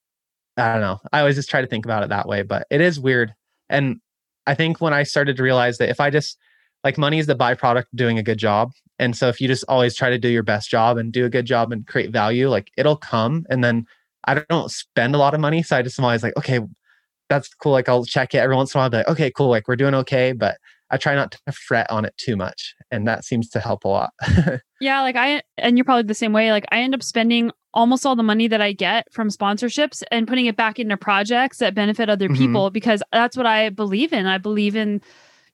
I don't know. I always just try to think about it that way, but it is weird. And I think when I started to realize that if I just like money is the byproduct doing a good job. And so if you just always try to do your best job and do a good job and create value, like it'll come. And then I don't spend a lot of money. So I just am always like, okay, that's cool. Like I'll check it every once in a while, be like, okay, cool. Like we're doing okay. But I try not to fret on it too much. And that seems to help a lot. yeah. Like I, and you're probably the same way. Like I end up spending almost all the money that I get from sponsorships and putting it back into projects that benefit other mm-hmm. people because that's what I believe in. I believe in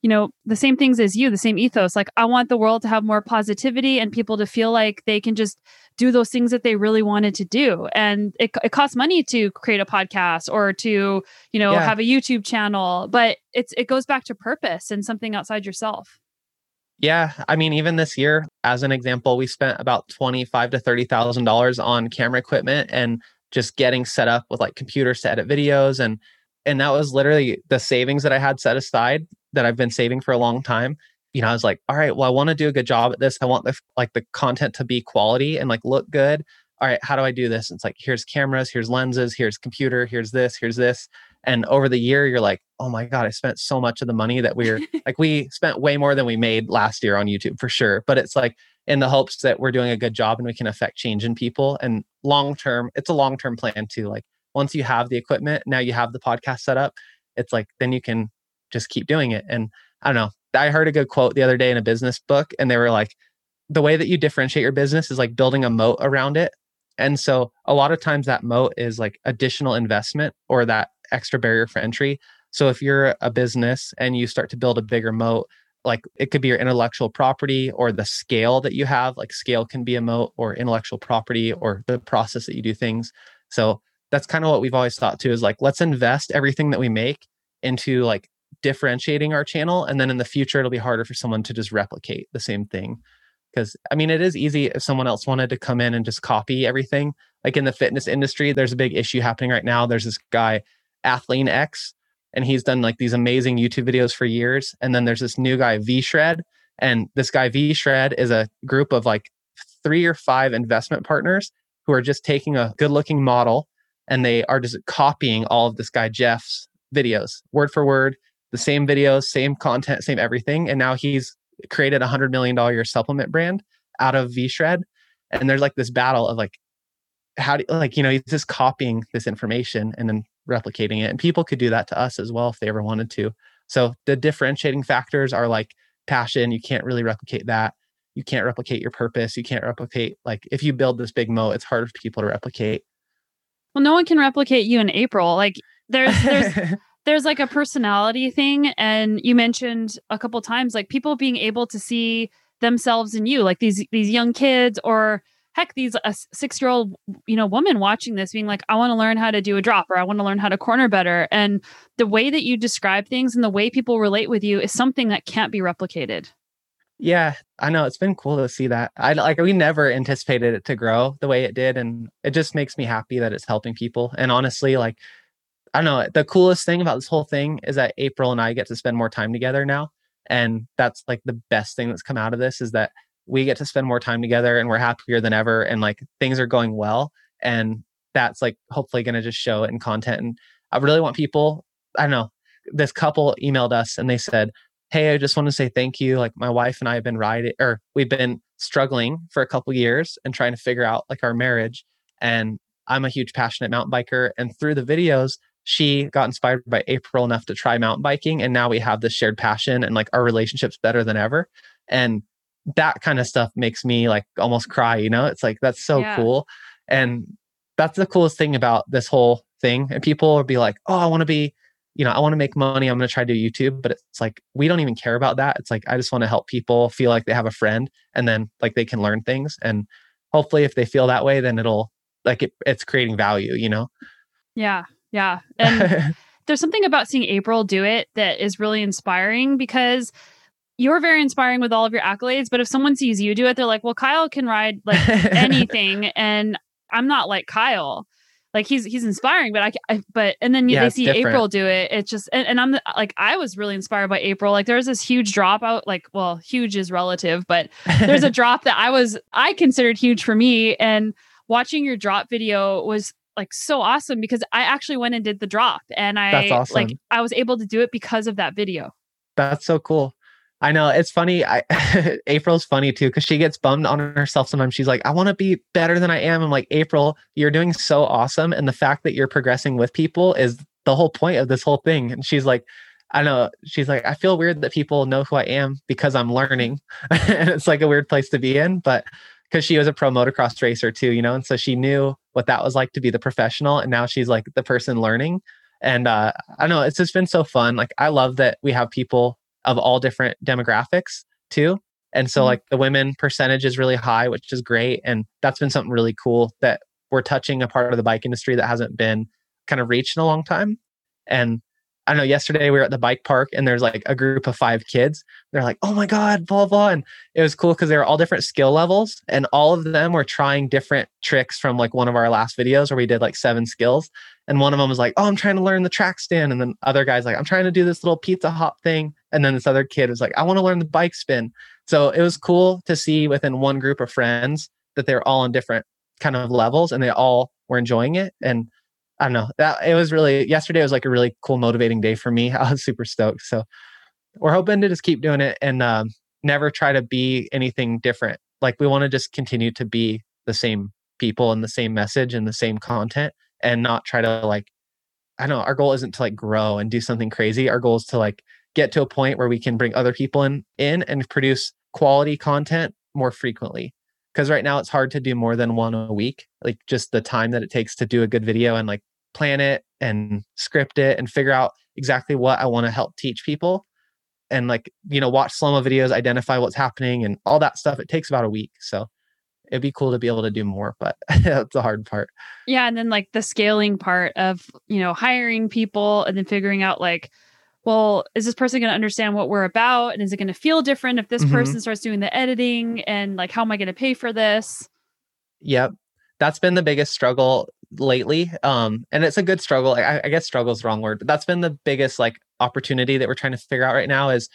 you know, the same things as you, the same ethos. Like, I want the world to have more positivity and people to feel like they can just do those things that they really wanted to do. And it, it costs money to create a podcast or to, you know, yeah. have a YouTube channel, but it's, it goes back to purpose and something outside yourself. Yeah, I mean, even this year, as an example, we spent about twenty-five to thirty thousand dollars on camera equipment and just getting set up with like computers to edit videos and and that was literally the savings that I had set aside that I've been saving for a long time. You know, I was like, all right, well, I want to do a good job at this. I want the like the content to be quality and like look good. All right, how do I do this? it's like here's cameras, here's lenses, here's computer, here's this, here's this. And over the year, you're like, oh my God, I spent so much of the money that we're like, we spent way more than we made last year on YouTube for sure. But it's like in the hopes that we're doing a good job and we can affect change in people. And long term, it's a long term plan too. Like once you have the equipment, now you have the podcast set up, it's like then you can just keep doing it. And I don't know. I heard a good quote the other day in a business book, and they were like, the way that you differentiate your business is like building a moat around it. And so a lot of times that moat is like additional investment or that extra barrier for entry. So if you're a business and you start to build a bigger moat, like it could be your intellectual property or the scale that you have, like scale can be a moat or intellectual property or the process that you do things. So that's kind of what we've always thought too is like let's invest everything that we make into like differentiating our channel and then in the future it'll be harder for someone to just replicate the same thing because i mean it is easy if someone else wanted to come in and just copy everything like in the fitness industry there's a big issue happening right now there's this guy Athlean-X and he's done like these amazing youtube videos for years and then there's this new guy V Shred, and this guy V Shred, is a group of like three or five investment partners who are just taking a good looking model and they are just copying all of this guy Jeff's videos word for word, the same videos, same content, same everything. And now he's created a hundred million dollar year supplement brand out of V Shred. And there's like this battle of like, how do like, you know, he's just copying this information and then replicating it. And people could do that to us as well if they ever wanted to. So the differentiating factors are like passion. You can't really replicate that. You can't replicate your purpose. You can't replicate like if you build this big moat, it's hard for people to replicate. Well, no one can replicate you in April. Like there's there's there's like a personality thing and you mentioned a couple times like people being able to see themselves in you like these these young kids or heck these a 6-year-old you know woman watching this being like I want to learn how to do a drop or I want to learn how to corner better and the way that you describe things and the way people relate with you is something that can't be replicated. Yeah, I know it's been cool to see that. I like we never anticipated it to grow the way it did and it just makes me happy that it's helping people. And honestly, like I don't know, the coolest thing about this whole thing is that April and I get to spend more time together now. And that's like the best thing that's come out of this is that we get to spend more time together and we're happier than ever and like things are going well and that's like hopefully going to just show it in content and I really want people I don't know this couple emailed us and they said hey, I just want to say thank you. Like my wife and I have been riding, or we've been struggling for a couple years and trying to figure out like our marriage. And I'm a huge passionate mountain biker. And through the videos, she got inspired by April enough to try mountain biking. And now we have this shared passion and like our relationship's better than ever. And that kind of stuff makes me like almost cry, you know? It's like, that's so yeah. cool. And that's the coolest thing about this whole thing. And people will be like, oh, I want to be you know, I want to make money. I'm going to try to do YouTube, but it's like we don't even care about that. It's like I just want to help people feel like they have a friend and then like they can learn things and hopefully if they feel that way then it'll like it, it's creating value, you know. Yeah. Yeah. And there's something about seeing April do it that is really inspiring because you're very inspiring with all of your accolades, but if someone sees you do it, they're like, "Well, Kyle can ride like anything and I'm not like Kyle." like he's he's inspiring but I, I but and then yeah, they see different. april do it it's just and, and i'm the, like i was really inspired by april like there's this huge drop out like well huge is relative but there's a drop that i was i considered huge for me and watching your drop video was like so awesome because i actually went and did the drop and i awesome. like i was able to do it because of that video that's so cool I know it's funny. I April's funny too because she gets bummed on herself sometimes. She's like, "I want to be better than I am." I'm like, "April, you're doing so awesome, and the fact that you're progressing with people is the whole point of this whole thing." And she's like, "I know." She's like, "I feel weird that people know who I am because I'm learning," and it's like a weird place to be in, but because she was a pro motocross racer too, you know, and so she knew what that was like to be the professional, and now she's like the person learning. And uh, I know, it's just been so fun. Like I love that we have people of all different demographics too. And so mm-hmm. like the women percentage is really high, which is great. And that's been something really cool that we're touching a part of the bike industry that hasn't been kind of reached in a long time. And I know yesterday we were at the bike park and there's like a group of five kids. They're like, oh my God, blah, blah. And it was cool because they were all different skill levels and all of them were trying different tricks from like one of our last videos where we did like seven skills. And one of them was like, oh, I'm trying to learn the track stand. And then other guys like, I'm trying to do this little pizza hop thing. And then this other kid was like, I want to learn the bike spin. So it was cool to see within one group of friends that they're all on different kind of levels and they all were enjoying it. And I don't know that it was really yesterday was like a really cool motivating day for me. I was super stoked. So we're hoping to just keep doing it and um, never try to be anything different. Like we want to just continue to be the same people and the same message and the same content and not try to like I don't know, our goal isn't to like grow and do something crazy. Our goal is to like get to a point where we can bring other people in in and produce quality content more frequently because right now it's hard to do more than one a week like just the time that it takes to do a good video and like plan it and script it and figure out exactly what i want to help teach people and like you know watch slow mo videos identify what's happening and all that stuff it takes about a week so it'd be cool to be able to do more but that's the hard part. Yeah and then like the scaling part of you know hiring people and then figuring out like well, is this person going to understand what we're about? And is it going to feel different if this mm-hmm. person starts doing the editing? And like, how am I going to pay for this? Yep. That's been the biggest struggle lately. Um, and it's a good struggle. I, I guess struggle is the wrong word, but that's been the biggest like opportunity that we're trying to figure out right now is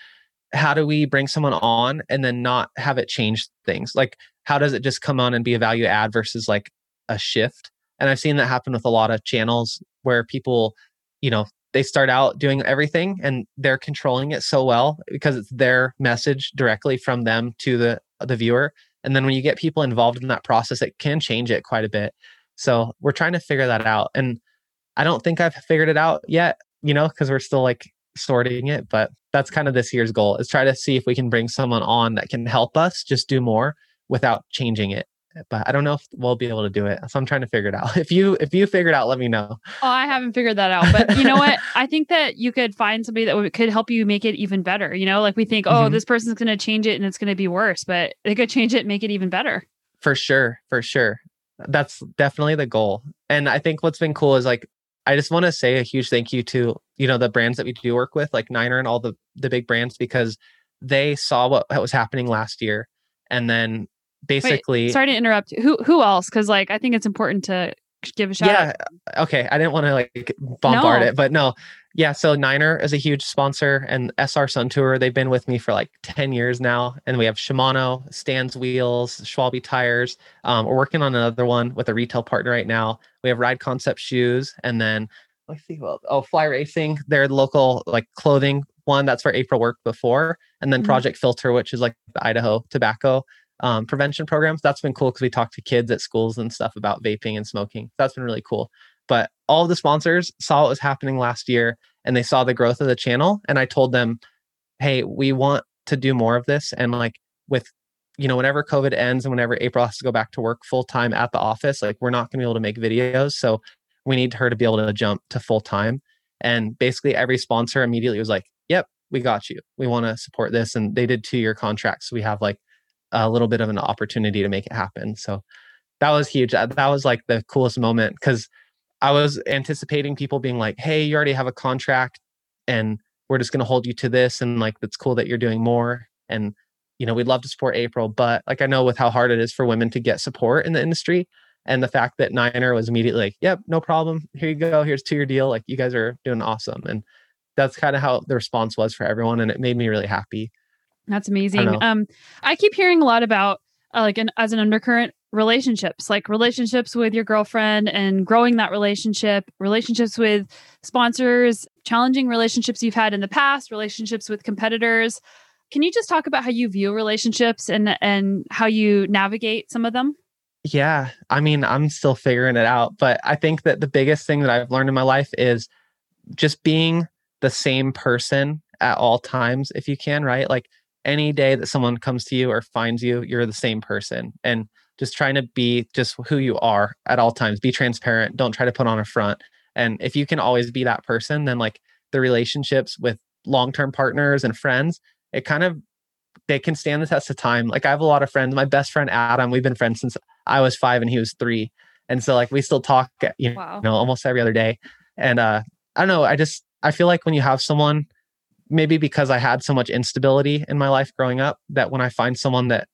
how do we bring someone on and then not have it change things? Like, how does it just come on and be a value add versus like a shift? And I've seen that happen with a lot of channels where people, you know, they start out doing everything and they're controlling it so well because it's their message directly from them to the the viewer. And then when you get people involved in that process it can change it quite a bit. So we're trying to figure that out. And i don't think i've figured it out yet you know because we're still like sorting it but that's kind of this year's goal is try to see if we can bring someone on that can help us just do more without changing it but I don't know if we'll be able to do it. So I'm trying to figure it out. If you if you figure it out, let me know. Oh, I haven't figured that out. But you know what? I think that you could find somebody that could help you make it even better. You know, like we think, oh, mm-hmm. this person's going to change it and it's going to be worse, but they could change it and make it even better. For sure, for sure. That's definitely the goal. And I think what's been cool is like I just want to say a huge thank you to you know the brands that we do work with, like Niner and all the the big brands, because they saw what, what was happening last year, and then basically Wait, sorry to interrupt who who else because like i think it's important to give a shout yeah out. okay i didn't want to like bombard no. it but no yeah so niner is a huge sponsor and SR Suntour they've been with me for like 10 years now and we have shimano Stans wheels schwalbe tires um, we're working on another one with a retail partner right now we have ride concept shoes and then let's see well oh fly racing they're local like clothing one that's where april worked before and then mm-hmm. project filter which is like the idaho tobacco um, prevention programs. That's been cool because we talk to kids at schools and stuff about vaping and smoking. That's been really cool. But all the sponsors saw what was happening last year and they saw the growth of the channel. And I told them, hey, we want to do more of this. And like with, you know, whenever COVID ends and whenever April has to go back to work full time at the office, like we're not going to be able to make videos. So we need her to be able to jump to full time. And basically every sponsor immediately was like, yep, we got you. We want to support this. And they did two year contracts. So we have like a little bit of an opportunity to make it happen. So that was huge. That, was like the coolest moment because I was anticipating people being like, "Hey, you already have a contract, and we're just going to hold you to this." And like, that's cool that you're doing more. And you know, we'd love to support April, but like I know with how hard it is for women to get support in the industry, and the fact that Niner was immediately like, "Yep, no problem. Here you go. Here's to your deal. Like, you guys are doing awesome." And that's kind of how the response was for everyone, and it made me really happy. That's amazing. I um, I keep hearing a lot about uh, like an as an undercurrent relationships, like relationships with your girlfriend and growing that relationship, relationships with sponsors, challenging relationships you've had in the past, relationships with competitors. Can you just talk about how you view relationships and and how you navigate some of them? Yeah, I mean, I'm still figuring it out, but I think that the biggest thing that I've learned in my life is just being the same person at all times if you can, right? Like any day that someone comes to you or finds you, you're the same person. And just trying to be just who you are at all times. Be transparent. Don't try to put on a front. And if you can always be that person, then like the relationships with long-term partners and friends, it kind of they can stand the test of time. Like I have a lot of friends. My best friend Adam, we've been friends since I was five and he was three, and so like we still talk, you wow. know, almost every other day. And uh, I don't know. I just I feel like when you have someone, maybe because I had so much instability in my life growing up, that when I find someone that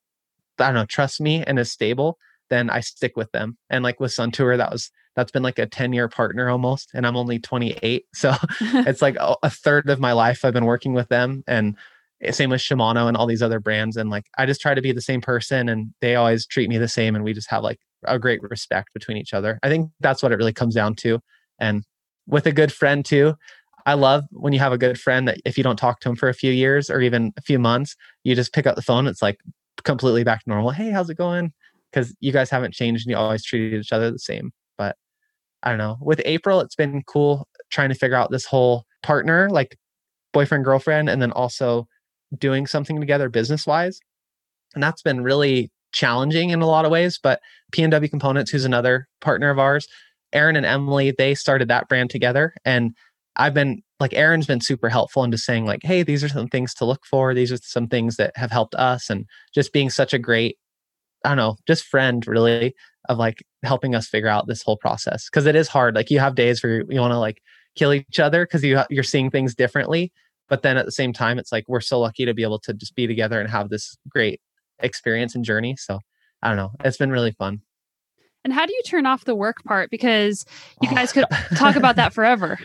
I don't know trusts me and is stable, then I stick with them. And like with Suntour, that was that's been like a 10 year partner almost and i'm only 28 so it's like a third of my life i've been working with them and Eh, same with Shimano and all these other brands. And like, I just try to be the same person and they always treat me the same. And we just have like a great respect between each other. I think that's what it really comes down to. And with a good friend too, I love when you have a good friend that if you don't talk to him for a few years or even a few months, you just pick up the phone. It's like completely back to normal. Hey, how's it going? Because you guys haven't changed and you always treated each other the same. But I don't know. With April, it's been cool trying to figure out this whole partner, like boyfriend, girlfriend, and then also doing something together business wise. And that's been really challenging in a lot of ways. But PNW Components, who's another partner of ours, Aaron and Emily, they started that brand together. And I've been like, Aaron's been super helpful into saying, like, hey, these are some things to look for. These are some things that have helped us. And just being such a great, I don't know, just friend really of like helping us figure out this whole process. Cause it is hard. Like you have days where you, you want to like kill each other because you, you're seeing things differently but then at the same time it's like we're so lucky to be able to just be together and have this great experience and journey so i don't know it's been really fun and how do you turn off the work part because you oh. guys could talk about that forever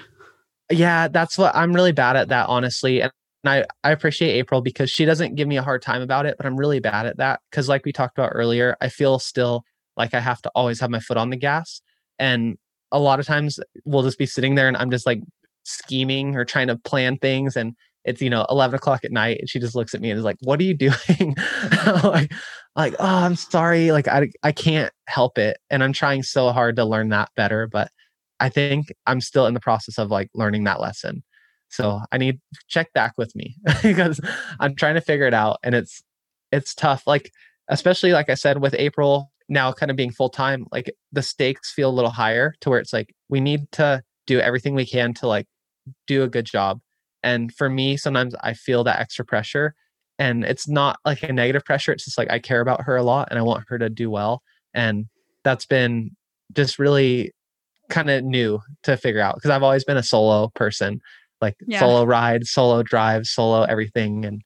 yeah that's what i'm really bad at that honestly and I, I appreciate April because she doesn't give me a hard time about it, but I'm really bad at that. Cause like we talked about earlier, I feel still like I have to always have my foot on the gas. And a lot of times we'll just be sitting there and I'm just like scheming or trying to plan things and it's you know 11 o'clock at night and she just looks at me and is like what are you doing like like oh i'm sorry like I, I can't help it and i'm trying so hard to learn that better but i think i'm still in the process of like learning that lesson so i need check back with me because i'm trying to figure it out and it's it's tough like especially like i said with april now kind of being full time like the stakes feel a little higher to where it's like we need to do everything we can to like do a good job. And for me, sometimes I feel that extra pressure. And it's not like a negative pressure. It's just like I care about her a lot and I want her to do well. And that's been just really kind of new to figure out because I've always been a solo person, like yeah. solo ride, solo drive, solo everything. And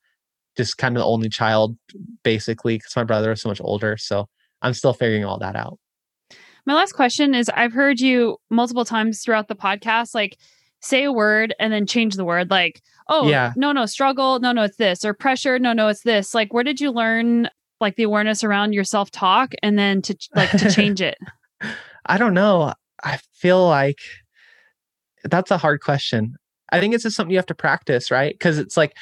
just kind of the only child basically because my brother is so much older. So I'm still figuring all that out. My last question is I've heard you multiple times throughout the podcast, like say a word and then change the word like oh yeah no no struggle no no it's this or pressure no no it's this like where did you learn like the awareness around your self talk and then to like to change it i don't know i feel like that's a hard question. I think it's just something you have to practice right? Because it's like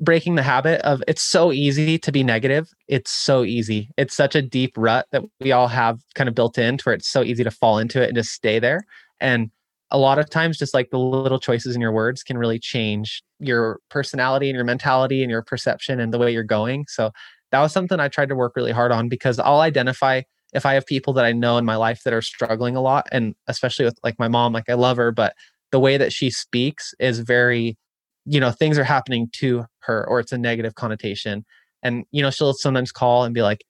breaking the habit of it's so easy to be negative. It's so easy. It's such a deep rut that we all have kind of built in to where it's so easy to fall into it and just stay there. And a lot of times just like the little choices in your words can really change your personality and your mentality and your perception and the way you're going. So that was something i tried to work really hard on because i'll identify if i have people that i know in my life that are struggling a lot and especially with like my mom like i love her but the way that she speaks is very you know things are happening to her or it's a negative connotation and you know she'll sometimes call and be like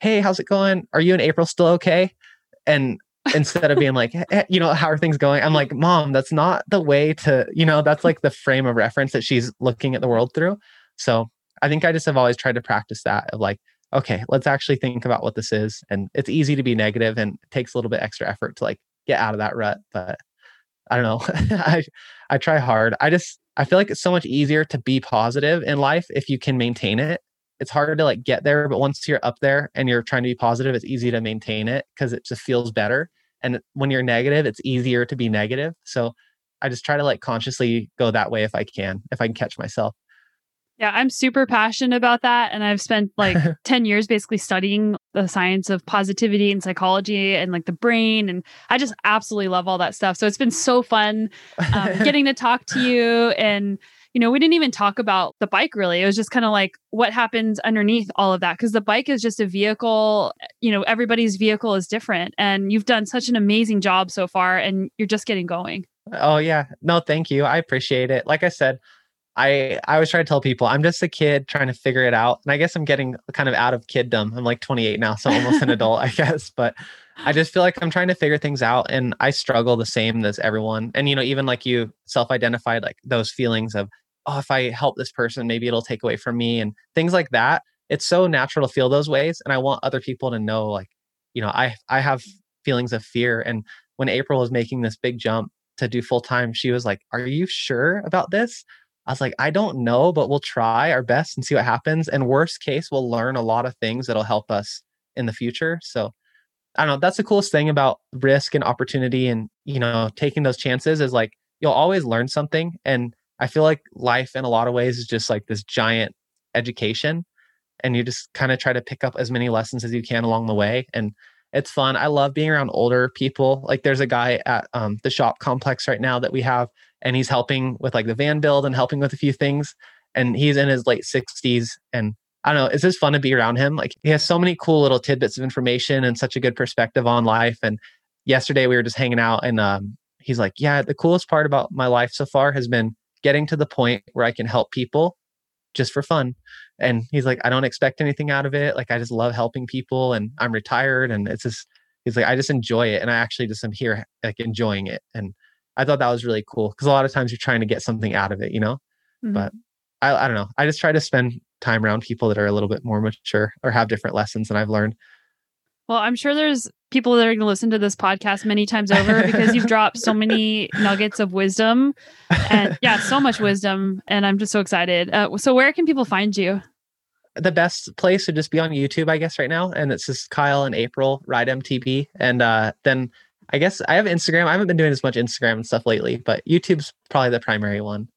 hey how's it going are you and april still okay and instead of being like, hey, you know, how are things going? I'm like, mom, that's not the way to, you know, that's like the frame of reference that she's looking at the world through. So I think I just have always tried to practice that of like, okay, let's actually think about what this is. And it's easy to be negative and it takes a little bit extra effort to like get out of that rut. But I don't know. I I try hard. I just I feel like it's so much easier to be positive in life if you can maintain it it's harder to like get there but once you're up there and you're trying to be positive it's easy to maintain it because it just feels better and when you're negative it's easier to be negative so i just try to like consciously go that way if i can if i can catch myself Yeah, I'm super passionate about that. And I've spent like 10 years basically studying the science of positivity and psychology and like the brain. And I just absolutely love all that stuff. So it's been so fun um, getting to talk to you. And, you know, we didn't even talk about the bike really. It was just kind of like what happens underneath all of that. Cause the bike is just a vehicle. You know, everybody's vehicle is different. And you've done such an amazing job so far. And you're just getting going. Oh, yeah. No, thank you. I appreciate it. Like I said, I I always try to tell people I'm just a kid trying to figure it out. And I guess I'm getting kind of out of kiddom. I'm like 28 now, so almost an adult, I guess. But I just feel like I'm trying to figure things out and I struggle the same as everyone. And you know, even like you self-identified like those feelings of, oh, if I help this person, maybe it'll take away from me and things like that. It's so natural to feel those ways. And I want other people to know like, you know, I I have feelings of fear. And when April was making this big jump to do full time, she was like, Are you sure about this? I was like, I don't know, but we'll try our best and see what happens. And worst case, we'll learn a lot of things that'll help us in the future. So I don't know. That's the coolest thing about risk and opportunity and, you know, taking those chances is like you'll always learn something. And I feel like life in a lot of ways is just like this giant education. And you just kind of try to pick up as many lessons as you can along the way. And it's fun. I love being around older people. Like there's a guy at um, the shop complex right now that we have and he's helping with like the van build and helping with a few things. And he's in his late 60s. And I don't know, it's just fun to be around him. Like he has so many cool little tidbits of information and such a good perspective on life. And yesterday we were just hanging out and um, he's like, Yeah, the coolest part about my life so far has been getting to the point where I can help people just for fun. And he's like, I don't expect anything out of it. Like I just love helping people and I'm retired and it's just he's like, I just enjoy it. And I actually just am here like enjoying it. And I thought that was really cool because a lot of times you're trying to get something out of it, you know. Mm-hmm. But I, I don't know. I just try to spend time around people that are a little bit more mature or have different lessons than I've learned. Well, I'm sure there's people that are going to listen to this podcast many times over because you've dropped so many nuggets of wisdom and yeah, so much wisdom. And I'm just so excited. Uh, so, where can people find you? The best place would just be on YouTube, I guess, right now. And it's just Kyle and April Ride MTB. And uh, then I guess I have Instagram. I haven't been doing as much Instagram and stuff lately, but YouTube's probably the primary one.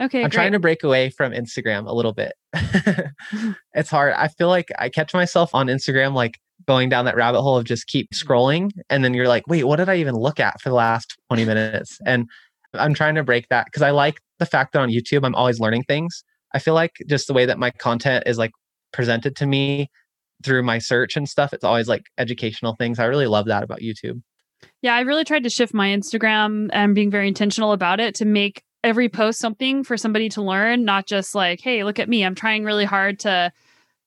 Okay. I'm great. trying to break away from Instagram a little bit. it's hard. I feel like I catch myself on Instagram like going down that rabbit hole of just keep mm. scrolling and then you're like, "Wait, what did I even look at for the last 20 minutes?" And I'm trying to break that because I like the fact that on YouTube I'm always learning things. I feel like just the way that my content is like presented to me through my search and stuff, it's always like educational things. I really love that about YouTube. Yeah, I really tried to shift my Instagram and being very intentional about it to make every post something for somebody to learn, not just like, hey, look at me. I'm trying really hard to,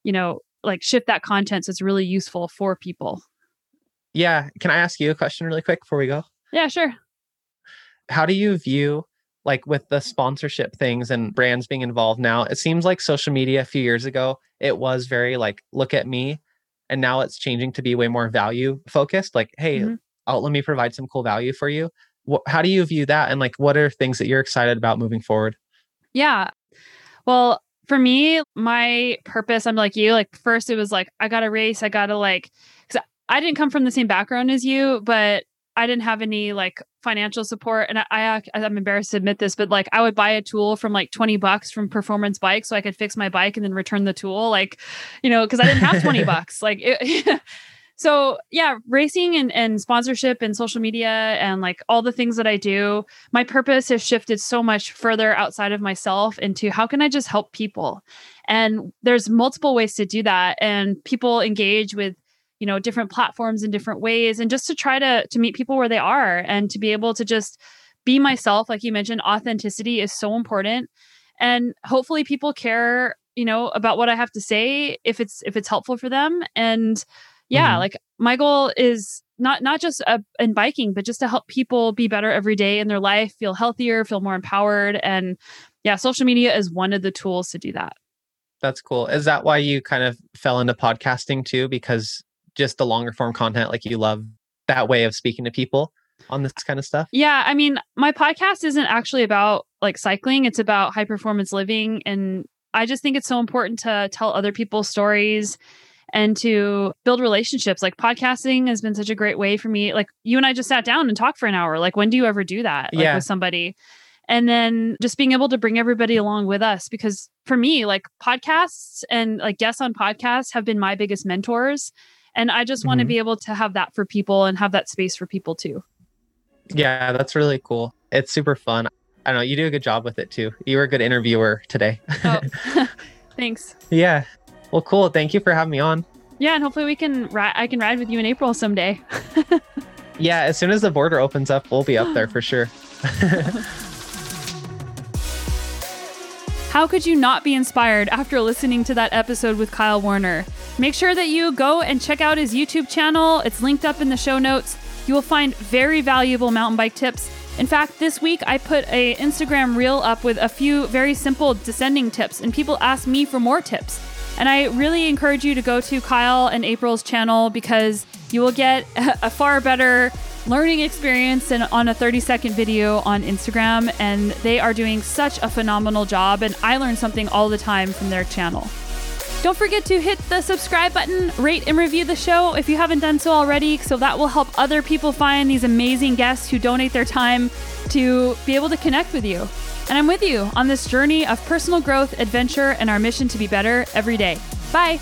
you know, like shift that content so it's really useful for people. Yeah. Can I ask you a question really quick before we go? Yeah, sure. How do you view like with the sponsorship things and brands being involved now? It seems like social media a few years ago, it was very like, look at me. And now it's changing to be way more value focused. Like, hey, mm-hmm oh, let me provide some cool value for you. how do you view that? And like, what are things that you're excited about moving forward? Yeah. Well, for me, my purpose, I'm like you. Like, first, it was like, I got to race. I got to like, because I didn't come from the same background as you, but I didn't have any like financial support. And I, I, I'm embarrassed to admit this, but like, I would buy a tool from like 20 bucks from Performance Bike so I could fix my bike and then return the tool. Like, you know, because I didn't have 20 bucks. Like, it, so yeah racing and, and sponsorship and social media and like all the things that i do my purpose has shifted so much further outside of myself into how can i just help people? And there's multiple ways to do that and people engage with you know different platforms in different ways and just to try to to meet people where they are and to be able to just be myself like you mentioned authenticity is so important. And hopefully people care you know about what i have to say if it's if it's helpful for them and yeah mm-hmm. like my goal is not not just uh, in biking but just to help people be better every day in their life feel healthier feel more empowered and yeah social media is one of the tools to do that. That's cool. Is that why you kind of fell into podcasting too? Because just the longer form content like you love that way of speaking to people on this kind of stuff? Yeah i mean my podcast isn't actually about like cycling it's about high performance living and i just think it's so important to tell other people's stories and to build relationships. Like podcasting has been such a great way for me. Like you and I just sat down and talked for an hour. Like when do you ever do that? Like yeah. with somebody? and then just being able to bring everybody along with us because for me like podcasts and like guests on podcasts have been my biggest mentors and i just want to mm-hmm. be able to have that for people and have that space for people too Yeah, that's really cool. It's super fun. I don't know. You do a good job with it too. You were a good interviewer today. oh thanks yeah. Well, cool. Thank you for having me on. yeah and hopefully we can ri- i can ride with you in april someday Yeah, as soon as the border opens up, we'll be up there for sure. How could you not be inspired after listening to that episode with Kyle Warner? Make sure that you go and check out his YouTube channel. It's linked up in the show notes. You will find very valuable mountain bike tips. In fact, this week I put a Instagram reel up with a few very simple descending tips and people asked me for more tips. And I really encourage you to go to Kyle and April's channel because you will get a far better learning experience than on a 30 second video on Instagram. And they are doing such a phenomenal job. And I learn something all the time from their channel. Don't forget to hit the subscribe button, rate and review the show if you haven't done so already, so that will help other people find these amazing guests who donate their time to be able to connect with you. And I'm with you on this journey of personal growth, adventure, and our mission to be better every day. Bye.